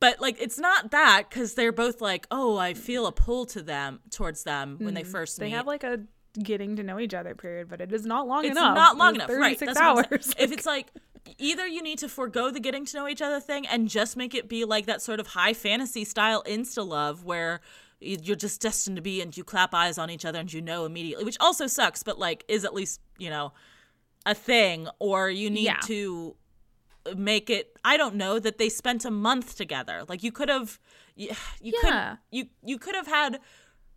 but like it's not that because they're both like oh i feel a pull to them towards them when they first Mm-hmm. They meet have like a getting to know each other period, but it is not long it's enough. not long enough, right? 36 That's what hours. if it's like either you need to forego the getting to know each other thing and just make it be like that sort of high fantasy style insta love where you're just destined to be and you clap eyes on each other and you know immediately, which also sucks, but like is at least you know a thing, or you need Yeah. to make it i don't know that they spent a month together like you could have you, you Yeah. could you you could have had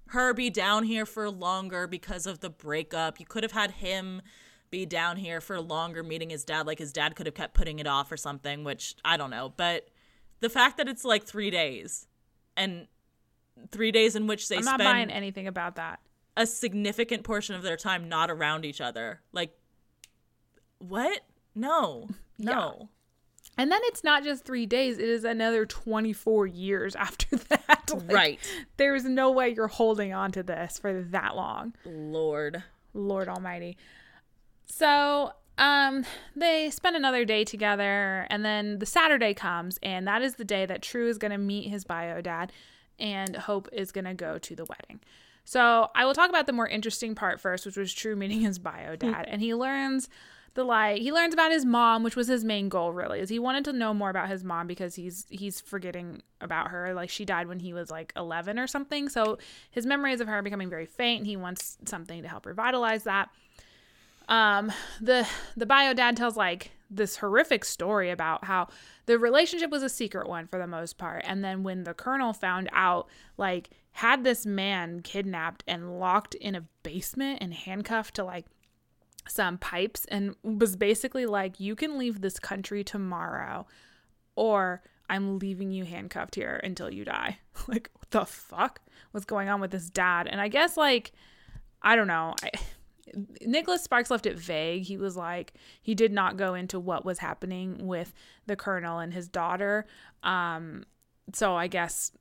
her be down here for longer because of the breakup you could have had him be down here for longer meeting his dad like his dad could have kept putting it off or something which i don't know but the fact that it's like three days and three days in which they I'm not spend buying anything about that. a significant portion of their time not around each other like what no no And then it's not just three days, it is another 24 years after that. Like, Right. There's no way you're holding on to this for that long. Lord. Lord Almighty. So, um, they spend another day together, and then the Saturday comes, and that is the day that True is going to meet his bio dad, and Hope is going to go to the wedding. So, I will talk about the more interesting part first, which was True meeting his bio dad, and he learns the like he learns about his mom, which was his main goal really. Is he wanted to know more about his mom because he's he's forgetting about her. Like she died when he was like 11 or something. So his memories of her are becoming very faint and he wants something to help revitalize that um the the bio dad tells like this horrific story about how the relationship was a secret one for the most part and then when the colonel found out like had this man kidnapped and locked in a basement and handcuffed to like some pipes and was basically like you can leave this country tomorrow or I'm leaving you handcuffed here until you die. like, what the fuck? What's going on with this dad? And I guess, like, I don't know. I, Nicholas Sparks left it vague. He was like, he did not go into what was happening with the colonel and his daughter. Um, so I guess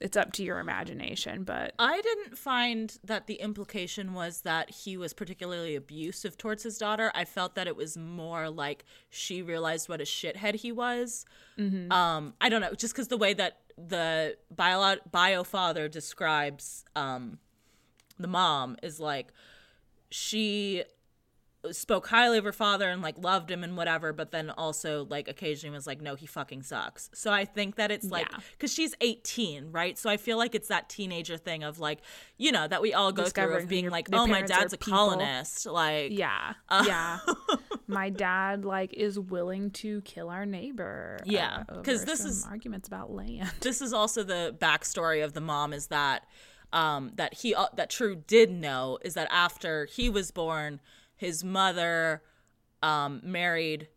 it's up to your imagination, but I didn't find that the implication was that he was particularly abusive towards his daughter. I felt that it was more like she realized what a shithead he was. Um, I don't know, just because the way that the bio bio father describes um, the mom is like she spoke highly of her father and like loved him and whatever but then also like occasionally was like no he fucking sucks so i think that it's like Yeah. because she's 18 right so i feel like it's that teenager thing of like you know that we all go through of being your- like oh my dad's a people." colonist like yeah, uh yeah. My dad like is willing to kill our neighbor. Uh, yeah, Because this is- arguments about land. this is also the backstory of the mom is that um that he uh, that True did know is that after he was born, his mother um married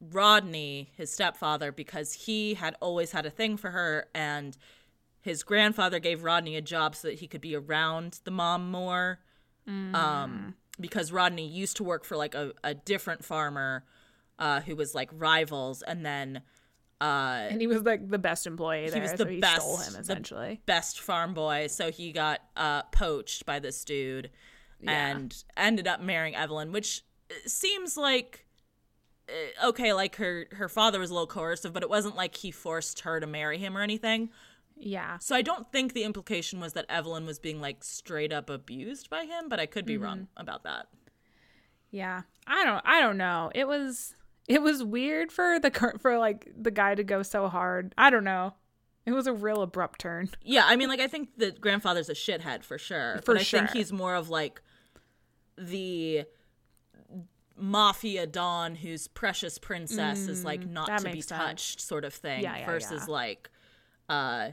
Rodney, his stepfather, because he had always had a thing for her and his grandfather gave Rodney a job so that he could be around the mom more. Um because Rodney used to work for like a, a different farmer uh who was like rivals and then uh And he was like the best employee there. was so the he best- stole him the- essentially. best farm boy so he got uh poached by this dude and ended up marrying evelyn which uh, seems like uh, okay like her her father was a little coercive but it wasn't like he forced her to marry him or anything yeah. so i don't think the implication was that evelyn was being like straight up abused by him but i could be wrong about that Yeah. I don't I don't know. It was it was weird for the for like the guy to go so hard. I don't know. It was a real abrupt turn. Yeah, I mean, like I think the grandfather's a shithead for sure. For but I think he's more of like the mafia don whose precious princess is like not Mm, to be sense. touched sort of thing Yeah, yeah, versus yeah. like uh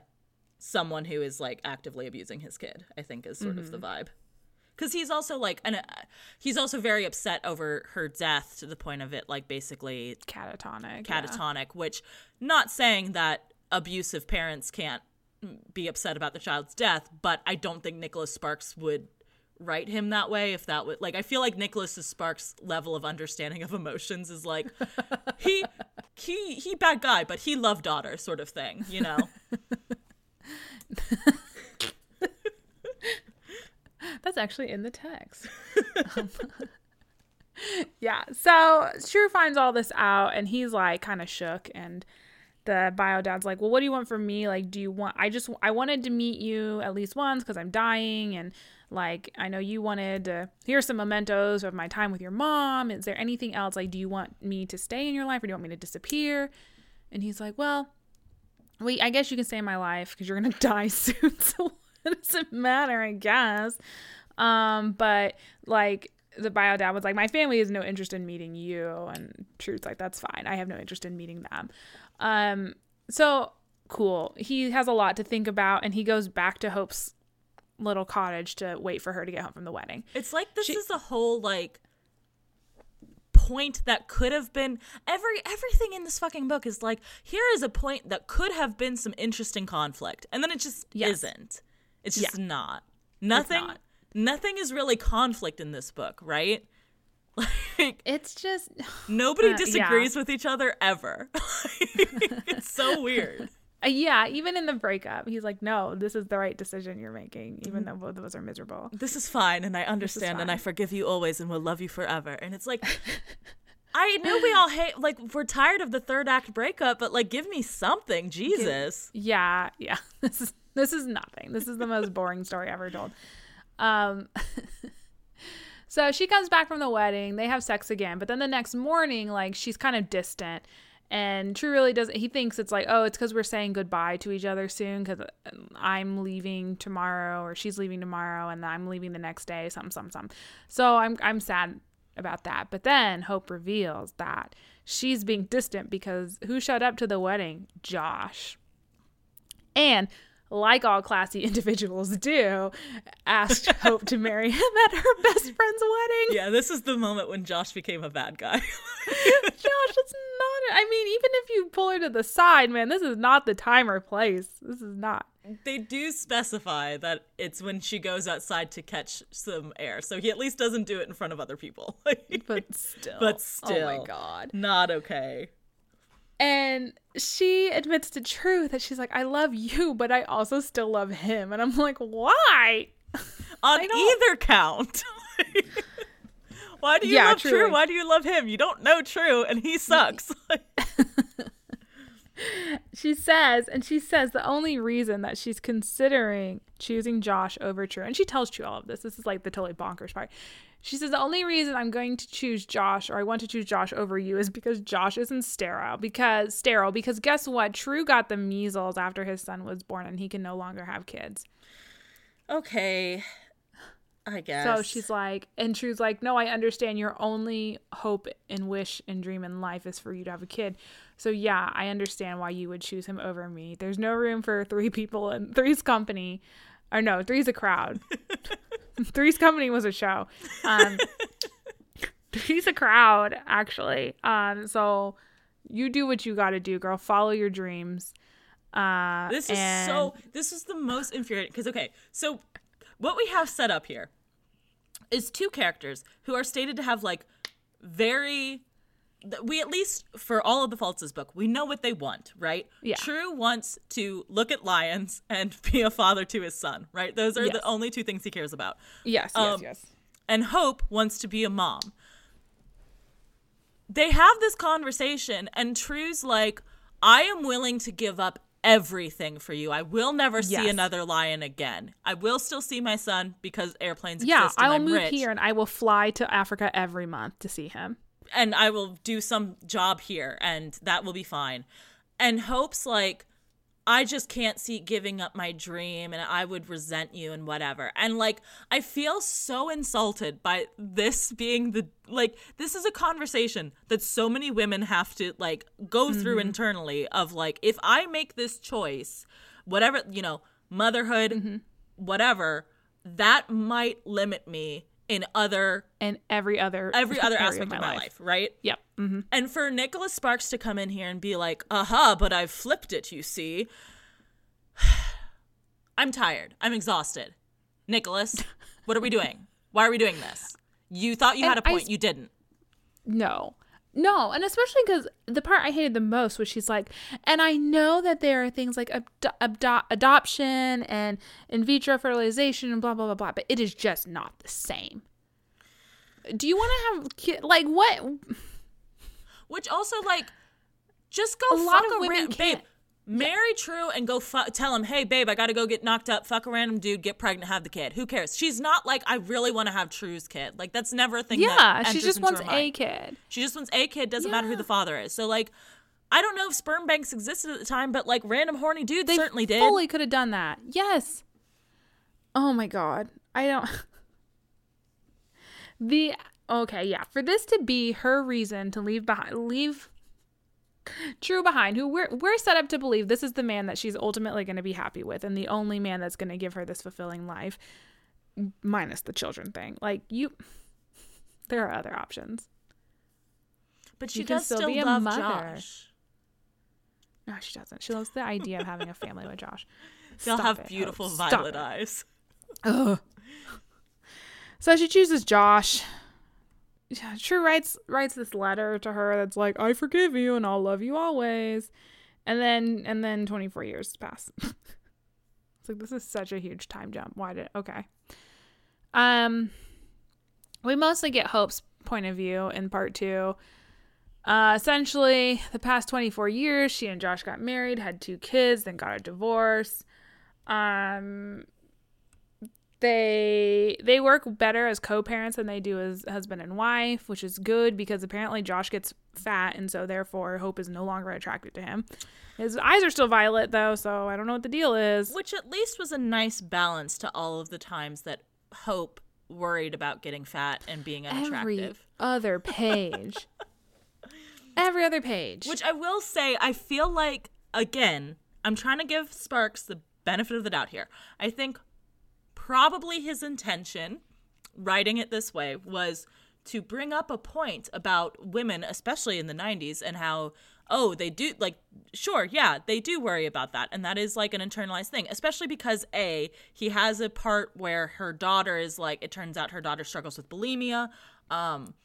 someone who is like actively abusing his kid. I think is sort of the Mm-hmm. vibe. Cuz he's also like and uh, he's also very upset over her death to the point of it like basically Catatonic. yeah. catatonic, which not saying that abusive parents can't be upset about the child's death, but I don't think Nicholas Sparks would write him that way if that would like I feel like Nicholas Sparks level of understanding of emotions is like he he he bad guy, but he loved daughter sort of thing, you know. That's actually in the text. Yeah. So True finds all this out and he's like kind of shook and the bio dad's like, "Well, what do you want from me? Like, do you want? I just I wanted to meet you at least once because I'm dying, and like I know you wanted to hear some mementos of my time with your mom. Is there anything else? Like, do you want me to stay in your life, or do you want me to disappear?" And he's like, "Well, wait, I guess you can stay in my life because you're gonna die soon, so it doesn't matter, I guess." Um, but like the bio dad was like, My family has no interest in meeting you. And True's like, That's fine. I have no interest in meeting them. Um, so cool. He has a lot to think about and he goes back to Hope's little cottage to wait for her to get home from the wedding. It's like this she- is a whole like point that could have been every everything in this fucking book is like here is a point that could have been some interesting conflict and then it just yes. isn't it's just yeah. not nothing not nothing is really conflict in this book, right? Like it's just nobody uh, disagrees yeah. with each other ever. it's so weird. Uh, yeah, even in the breakup, he's like, "No, this is the right decision you're making, even though both of us are miserable." This is fine, and I understand, and I forgive you always, and will love you forever. And it's like, I know we all hate, like, we're tired of the third act breakup, but like, give me something, Jesus. Give, yeah, yeah. This is nothing. This is the most boring story ever told. Um, so she comes back from the wedding. They have sex again, but then the next morning, like she's kind of distant. And True really doesn't. He thinks it's like, oh, it's because we're saying goodbye to each other soon because I'm leaving tomorrow or she's leaving tomorrow and I'm leaving the next day. Something, something, something. So I'm I'm sad about that. But then Hope reveals that she's being distant because who showed up to the wedding? Josh. And like all classy individuals do, asked Hope to marry him at her best friend's wedding. Yeah, this is the moment when Josh became a bad guy. Josh, it's not. I mean, even if you pull her to the side, man, this is not the time or place. This is not. They do specify that it's when she goes outside to catch some air, so he at least doesn't do it in front of other people. but still. But still. Oh my god. Not okay. And she admits to True that she's like, I love you, but I also still love him. And I'm like, why? On either count. Why do you yeah, love True? Why do you love him? You don't know True, and he sucks. she says, and she says the only reason that she's considering choosing Josh over True, and she tells True all of this. This is like the totally bonkers part. She says the only reason I'm going to choose Josh or I want to choose Josh over you is because Josh isn't sterile. Because sterile. Because guess what? True got the measles after his son was born and he can no longer have kids. Okay. I guess. So she's like, and True's like, no, I understand. Your only hope and wish and dream in life is for you to have a kid. So yeah, I understand why you would choose him over me. There's no room for three people in three's company. Or no, three's a crowd. Three's Company was a show. Um, Three's a crowd, actually. Um, so you do what you got to do, girl. Follow your dreams. Uh, this is and... so. This is the most infuriating because okay, so what we have set up here is two characters who are stated to have like very we at least for all of the Faltz's book, we know what they want, right? Yeah. True wants to look at lions and be a father to his son, right? Those are yes. the only two things he cares about. Yes, um, yes, yes. And Hope wants to be a mom. They have this conversation, and True's like, I am willing to give up everything for you. I will never see another lion again. I will still see my son because airplanes. Yeah, I will move rich. here and I will fly to Africa every month to see him and I will do some job here and that will be fine. And Hope's like, I just can't see giving up my dream and I would resent you and whatever. And like, I feel so insulted by this being the like, this is a conversation that so many women have to like go through mm-hmm. internally of like, if I make this choice, whatever, you know, motherhood, mm-hmm. whatever, that might limit me in other and every other every other aspect of my, of my life. life. right? Yep. Mm-hmm. And for Nicholas Sparks to come in here and be like, "Aha, but I've flipped it, you see." I'm tired. I'm exhausted. Nicholas, what are we doing? Why are we doing this? You thought you and had a point, I, you didn't. No. No, and especially because the part I hated the most was she's like, and I know that there are things like ad- adoption and in vitro fertilization and blah blah blah blah, but it is just not the same. Do you want to have ki- like what? Which also like Just go A fuck lot of a women ran- babe. Marry True and go fu- tell him, hey babe, I gotta go get knocked up, fuck a random dude, get pregnant, have the kid. Who cares? She's not like I really want to have True's kid. Like that's never a thing. Yeah, she just wants a kid. She just wants a kid. Doesn't matter who the father is. So like, I don't know if sperm banks existed at the time, but like random horny dudes They certainly did. fully could have done that. Yes. Oh my god. I don't The okay, yeah. For this to be her reason to leave behind leave True behind, who we're we're set up to believe this is the man that she's ultimately going to be happy with and the only man that's going to give her this fulfilling life minus the children thing. Like you there are other options. but she you does still still, be a love mother. Josh. No, she doesn't. She loves the idea of having a family with Josh. They'll Stop have it, beautiful. Violet eyes. Ugh. So she chooses Josh. Yeah, True writes writes this letter to her that's like, "I forgive you and I'll love you always," and then and then 24 years pass. it's like this is such a huge time jump. Why did okay? Um, we mostly get Hope's point of view in part two. Uh, essentially, the past 24 years, she and Josh got married, had two kids, then got a divorce. Um, they they work better as co-parents than they do as husband and wife, which is good because apparently Josh gets fat and so therefore Hope is no longer attracted to him. His eyes are still violet though, so I don't know what the deal is. Which at least was a nice balance to all of the times that Hope worried about getting fat and being unattractive. Every other page. Every other page. Which I will say, I feel like, again, I'm trying to give Sparks the benefit of the doubt here. I think probably his intention, writing it this way, was to bring up a point about women, especially in the 90s, and how, oh, they do, like, sure, yeah, they do worry about that. And that is like an internalized thing, especially because, A, he has a part where her daughter is like, it turns out her daughter struggles with bulimia. Um,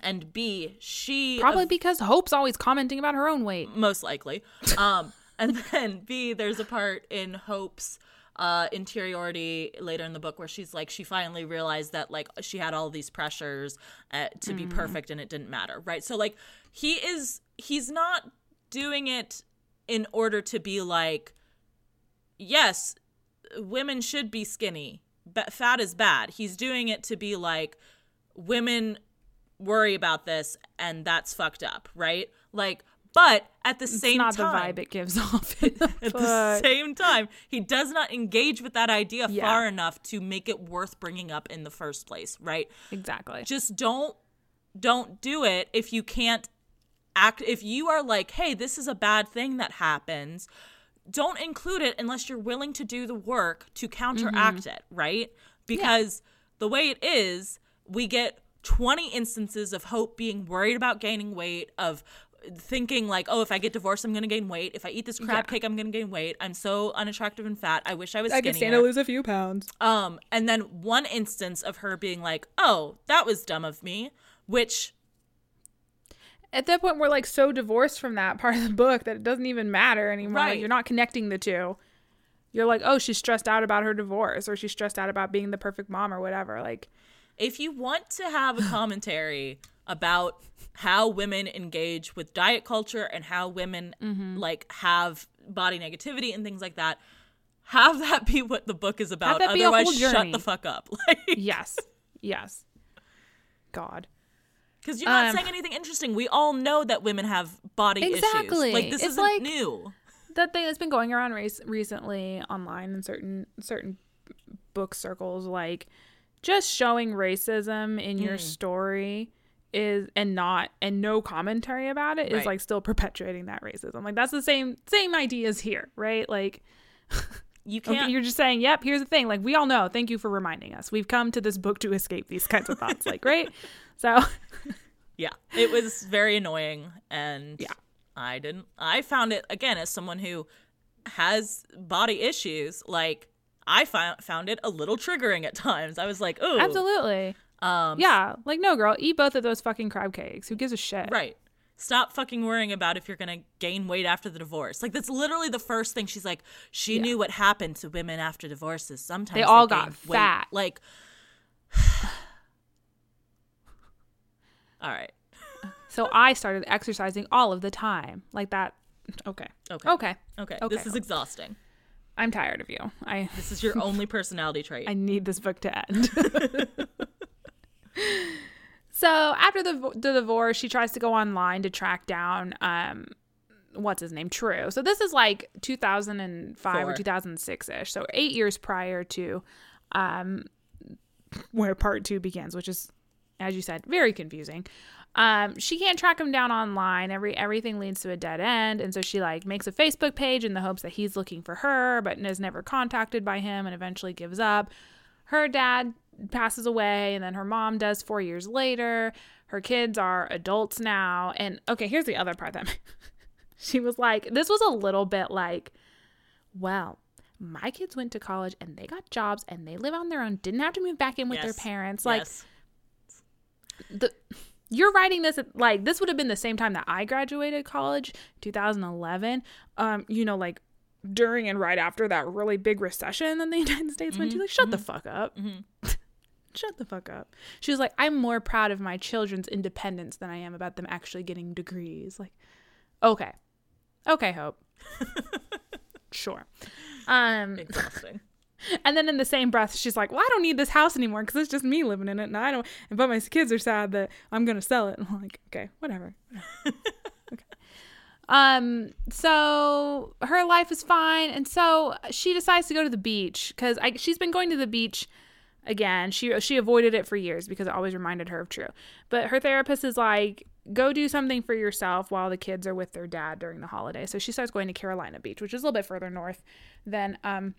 And B, she Probably because Hope's always commenting about her own weight. most likely. Um, and then B, there's a part in Hope's uh, interiority later in the book where she's like, she finally realized that like she had all these pressures uh, to be perfect and it didn't matter, right? So like he is, he's not doing it in order to be like, yes, women should be skinny, but fat is bad. He's doing it to be like, women worry about this and that's fucked up, right? Like, but at the It's same not time, the vibe it gives off. at the same time, he does not engage with that idea Yeah. far enough to make it worth bringing up in the first place, right? exactly. Just don't don't do it if you can't act if you are like, "Hey, this is a bad thing that happens." Don't include it unless you're willing to do the work to counteract Mm-hmm. it, right? Because the way it is, we get 20 instances of Hope being worried about gaining weight, of thinking like, oh, if I get divorced, I'm gonna gain weight. If I eat this crab Yeah. cake, I'm gonna gain weight. I'm so unattractive and fat. I wish I was I could stand to lose a few pounds. Um, and then one instance of her being like, "Oh, that was dumb of me," which At that point, we're like so divorced from that part of the book that it doesn't even matter anymore. Like, Right. you're not connecting the two. You're like, oh, she's stressed out about her divorce, or she's stressed out about being the perfect mom, or whatever. Like, if you want to have a commentary about how women engage with diet culture and how women Mm-hmm. like have body negativity and things like that, have that be what the book is about. that be a Otherwise, shut the fuck up. Like, yes, yes. God. because you're not Um, saying anything interesting. We all know that women have body issues. Exactly. Like this It's isn't like- new. that thing that's been going around race recently online in certain certain book circles like just showing racism in your story is and not and no commentary about it is Right. like still perpetuating that racism like that's the same same ideas here right like you can't you're just saying yep here's the thing like we all know thank you for reminding us we've come to this book to escape these kinds of thoughts like right so Yeah, it was very annoying, and Yeah. I didn't. I found it again as someone who has body issues. Like I found found it a little triggering at times. I was like, oh, absolutely Um, yeah like no girl eat both of those fucking crab cakes who gives a shit right. Stop fucking worrying about if you're gonna gain weight after the divorce. Like that's literally the first thing she's like. She knew what happened to women after divorces. Sometimes They all got gain weight. fat. Like, all right. So I started exercising all of the time. Like that. Okay. Okay. Okay. Okay. Okay. This is exhausting. I'm tired of you. I This is your only personality trait. I need this book to end. so after the, the divorce, she tries to go online to track down um, what's his name, True. So this is like 2005 or 2006 ish. So eight years prior to um, where part two begins, which is, as you said, very confusing. Um, she can't track him down online. Every everything leads to a dead end, and so she like makes a Facebook page in the hopes that he's looking for her, but is never contacted by him, and eventually gives up. Her dad passes away, and then her mom does four years later. Her kids are adults now, and okay, here's the other part that she was like, this was a little bit like, well, my kids went to college and they got jobs and they live on their own, didn't have to move back in with their parents. Like, yes. the you're writing this at, like this would have been the same time that I graduated college, 2011. Um, you know, like during and right after that really big recession that the United States went to. Mm-hmm. Like, shut the mm-hmm. fuck up. Mm-hmm. shut the fuck up. She was like, I'm more proud of my children's independence than I am about them actually getting degrees. Like, okay, okay, Hope. sure. Um, Exhausting. and then in the same breath, she's like, "Well, I don't need this house anymore because it's just me living in it, and I don't." And but my kids are sad that I'm gonna sell it. And I'm like, "Okay, whatever." okay. Um. So her life is fine, and so she decides to go to the beach because she's been going to the beach again. She she avoided it for years because it always reminded her of True. But her therapist is like, "Go do something for yourself while the kids are with their dad during the holiday." So she starts going to Carolina Beach, which is a little bit further north than um.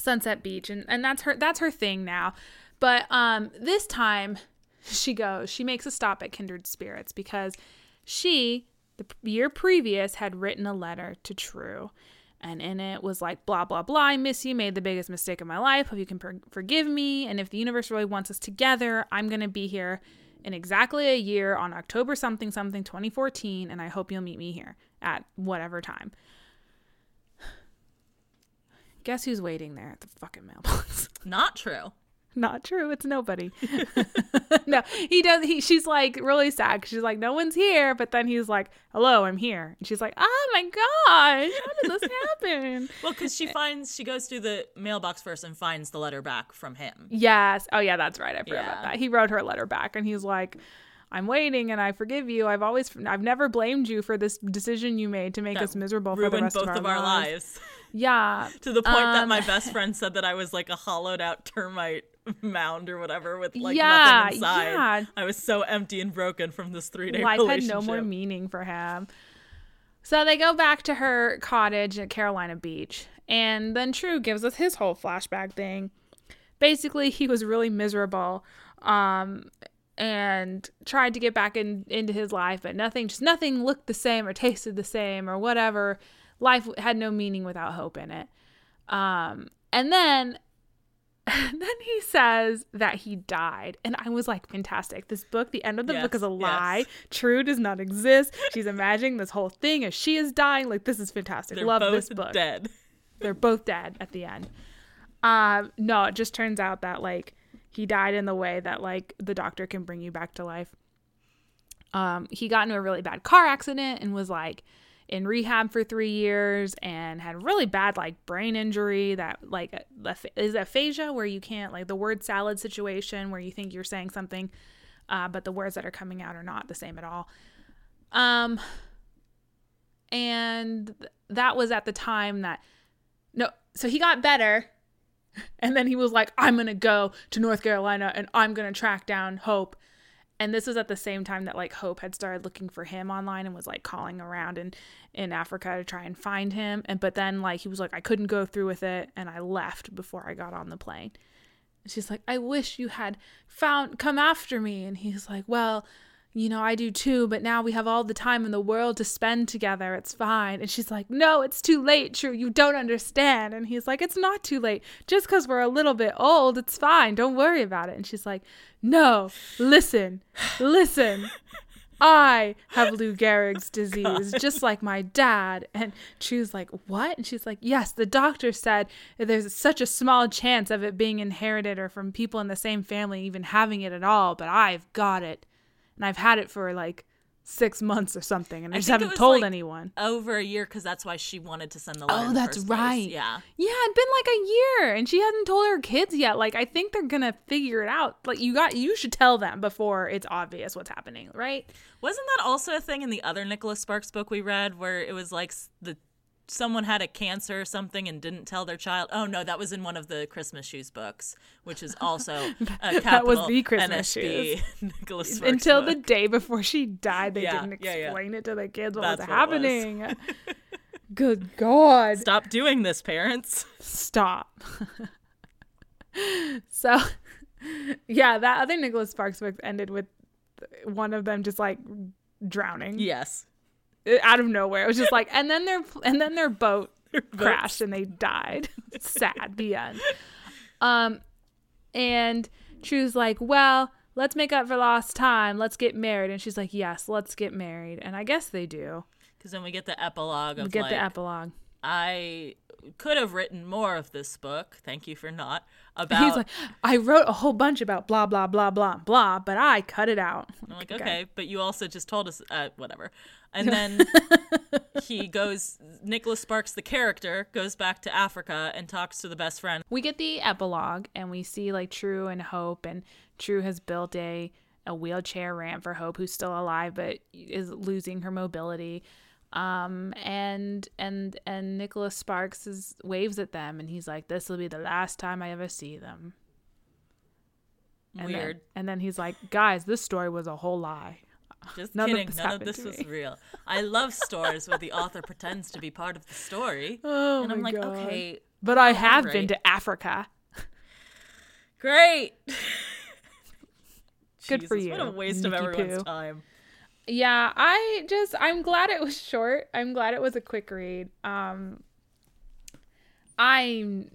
Sunset Beach and, and that's her that's her thing now. But um this time she goes, she makes a stop at Kindred Spirits because she the year previous had written a letter to True and in it was like blah blah blah I miss you made the biggest mistake of my life hope you can per- forgive me and if the universe really wants us together I'm going to be here in exactly a year on October something something 2014 and I hope you'll meet me here at whatever time Guess who's waiting there at the fucking mailbox? Not true. Not true. It's nobody. no, he does. He she's like really sad. She's like, no one's here. But then he's like, hello, I'm here. And she's like, oh my gosh, how did this happen? Well, because she finds she goes through the mailbox first and finds the letter back from him. yes. Oh yeah, that's right. I forgot about that. He wrote her a letter back, and he's like. I'm waiting and I forgive you. I've always, I've never blamed you for this decision you made to make That us miserable for the rest both of our, lives. lives. Yeah. to the point that Um, my best friend said that I was like a hollowed out termite mound or whatever with like Yeah, nothing inside. yeah. I was so empty and broken from this three day life had no more meaning for him. So they go back to her cottage at Carolina Beach, and then True gives us his whole flashback thing. Basically, he was really miserable, um, and tried to get back in into his life, but nothing, just nothing looked the same or tasted the same or whatever. Life had no meaning without hope in it. Um, and then and then he says that he died. And I was like, fantastic. This book, the end of the book is a lie. yes. True does not exist. She's imagining this whole thing as she is dying. Like, this is fantastic. They're Love this book. dead. They're both dead at the end. Um, no, it just turns out that like he died in the way that like the doctor can bring you back to life. Um, he got into a really bad car accident and was like in rehab for three years and had really bad like brain injury that like is aphasia where you can't like the word salad situation where you think you're saying something uh, but the words that are coming out are not the same at all. Um and that was at the time that no so he got better and then he was like i'm gonna go to north carolina and i'm gonna track down hope and this was at the same time that like hope had started looking for him online and was like calling around in in africa to try and find him. And but then like he was like i couldn't go through with it and i left before i got on the plane. And she's like i wish you had found come after me. And he's like well you know, I do too, but now we have all the time in the world to spend together. It's fine. And she's like, No, it's too late. True, you don't understand. And he's like, It's not too late. Just because we're a little bit old, it's fine. Don't worry about it. And she's like, No, listen, listen. I have Lou Gehrig's disease, just like my dad. And True's like, What? And she's like, Yes, the doctor said there's such a small chance of it being inherited or from people in the same family even having it at all, but I've got it and I've had it for like six months or something, and I, I just haven't told like, anyone. Over a year because that's why she wanted to send the letter. Oh, that's first place. right. Yeah. Yeah, it'd been like a year, and she hasn't told her kids yet. Like, I think they're gonna figure it out. Like, you got, you should tell them before it's obvious what's happening, right? Wasn't that also a thing in the other Nicholas Sparks book we read where it was like the someone had a cancer or something and didn't tell their child? Oh no, that was in one of the Christmas shoes books, which is also a That was the Christmas NSB Nicholas Sparks Until the day before she died, they Yeah, didn't yeah, yeah. explain it to the kids what That's was what it was. happening. Good God. Stop doing this, parents. Stop. so, yeah, that other Nicholas Sparks book ended with one of them just like drowning Yes. Out of nowhere. It was just like, and then their and then their boat crashed and they died. Sad. The end. Um, and True's like, well, let's make up for lost time. Let's get married. And she's like, yes, let's get married. And I guess they do. Because then we get the epilogue of We get like, the epilogue. I could have written more of this book. Thank you for not. About He's like, I wrote a whole bunch about blah blah blah blah blah, but I cut it out. I'm like, okay, but you also just told us, uh, whatever. And then he goes, Nicholas Sparks, the character, goes back to Africa and talks to the best friend. we get the epilogue and we see like True and Hope and True has built a a wheelchair ramp for Hope who's still alive but is losing her mobility. Um and and and Nicholas Sparks is waves at them and he's like this will be the last time I ever see them. And then- Weird. and then he's like, "Guys, this story was a whole lie." Just None of kidding. this None of this was me. real. I love stories where the author pretends to be part of the story. Oh and I'm like, God. okay, But I have been to Africa. great. Good for Jesus, What a you, waste of everyone's Poo. time. Yeah, I just I'm glad it was short. I'm glad it was a quick read. Um I'm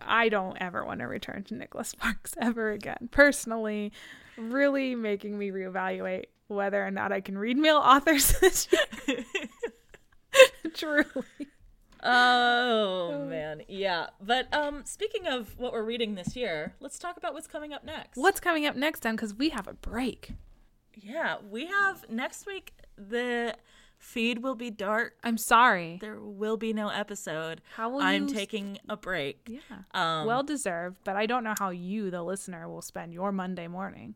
I don't ever want to return to Nicholas Sparks ever again. Personally, really making me reevaluate whether or not I can read male authors this year. Truly. Oh man, yeah. But um, speaking of what we're reading this year, let's talk about what's coming up next. What's coming up next time cuz we have a break. Yeah, we have next week. The feed will be dark. I'm sorry. There will be no episode. How will I'm you- taking a break. Yeah. Um, well deserved, but I don't know how you the listener will spend your Monday morning.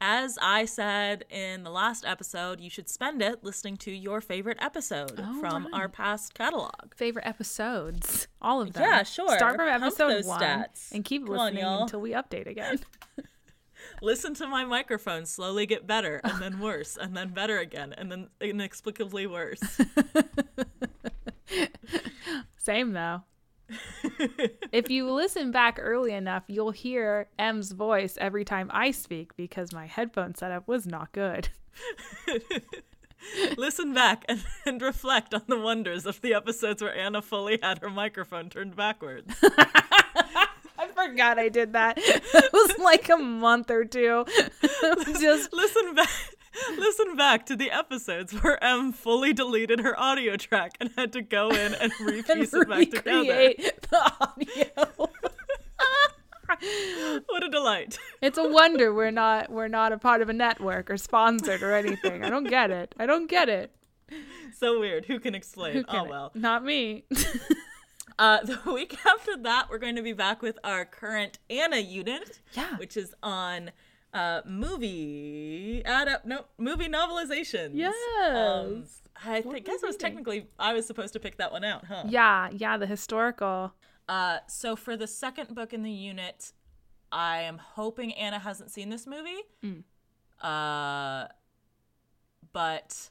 as I said in the last episode, you should spend it listening to your favorite episode Oh, from our past catalog. favorite episodes. All of them. Yeah, sure. Start from episode one stats. and keep Come listening y'all. until we update again. Listen to my microphone slowly get better, and then worse, and then better again, and then inexplicably worse. Same though. if you listen back early enough, you'll hear Em's voice every time I speak because my headphone setup was not good. Listen back and, and reflect on the wonders of the episodes where Anna fully had her microphone turned backwards. Forgot I did that. It was like a month or two. Just listen back. Listen back to the episodes where Em fully deleted her audio track and had to go in and and repiece it back together. the audio. What a delight. It's a wonder we're not we're not a part of a network or sponsored or anything. I don't get it. I don't get it. So weird. Who can explain? Who can oh it? well. Not me. Uh, the week after that, we're going to be back with our current Anna unit. Yeah. Which is on uh, movie adapt no movie novelizations. Yes. Um, I think, guess it was technically I was supposed to pick that one out, huh? yeah, yeah, the historical. Uh, so for the second book in the unit, I am hoping Anna hasn't seen this movie. Mm. Uh, but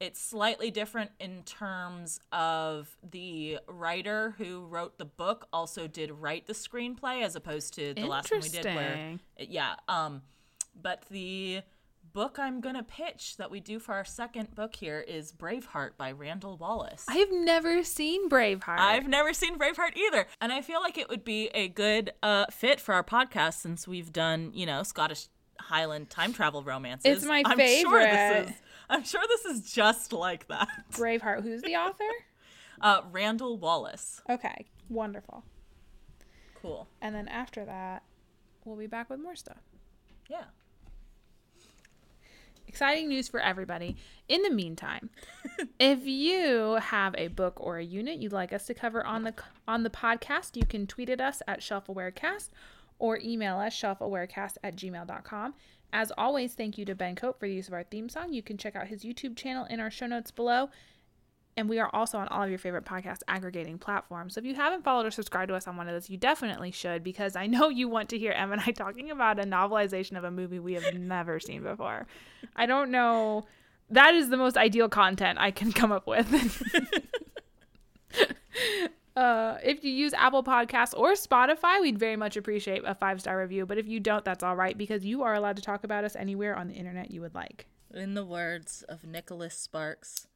it's slightly different in terms of the writer who wrote the book also did write the screenplay as opposed to the last one we did where yeah um but the book i'm gonna pitch that we do for our second book here is braveheart by randall wallace I've never seen Braveheart. I've never seen Braveheart either. And I feel like it would be a good uh, fit for our podcast since we've done, you know, Scottish Highland time travel romances. It's my I'm Sure this favorite. is, I'm sure this is just like that. Braveheart. Who's the author? Uh, Randall Wallace. Okay, wonderful. Cool. And then after that, we'll be back with more stuff. Yeah. exciting news for everybody. In the meantime, if you have a book or a unit you'd like us to cover on the on the podcast, you can tweet at us at shelfawarecast or email us shelfawarecast at gmail.com. As always, thank you to Ben Cope for the use of our theme song. You can check out his YouTube channel in our show notes below. And we are also on all of your favorite podcast aggregating platforms. So if you haven't followed or subscribed to us on one of those, you definitely should because I know you want to hear Em and I talking about a novelization of a movie we have never seen before. I don't know. That is the most ideal content I can come up with. uh, if you use Apple Podcasts or Spotify, we'd very much appreciate a five star review. But if you don't, that's all right because you are allowed to talk about us anywhere on the internet you would like. In the words of Nicholas Sparks,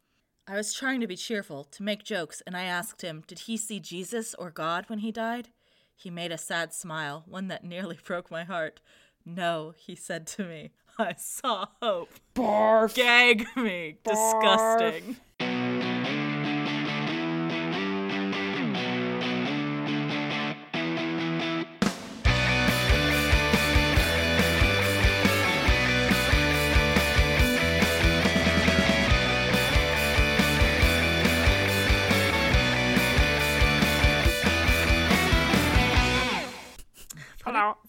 I was trying to be cheerful, to make jokes, and I asked him, Did he see Jesus or God when he died? He made a sad smile, one that nearly broke my heart. No, he said to me, I saw hope. Barf. Gag me. Disgusting.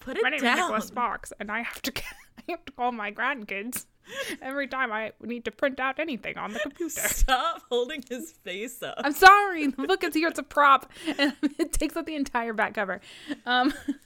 Put it my name down. is Nicholas Fox, and I have to I have to call my grandkids every time I need to print out anything on the computer. Stop holding his face up. I'm sorry, the book is here. It's a prop, and it takes up the entire back cover. Um,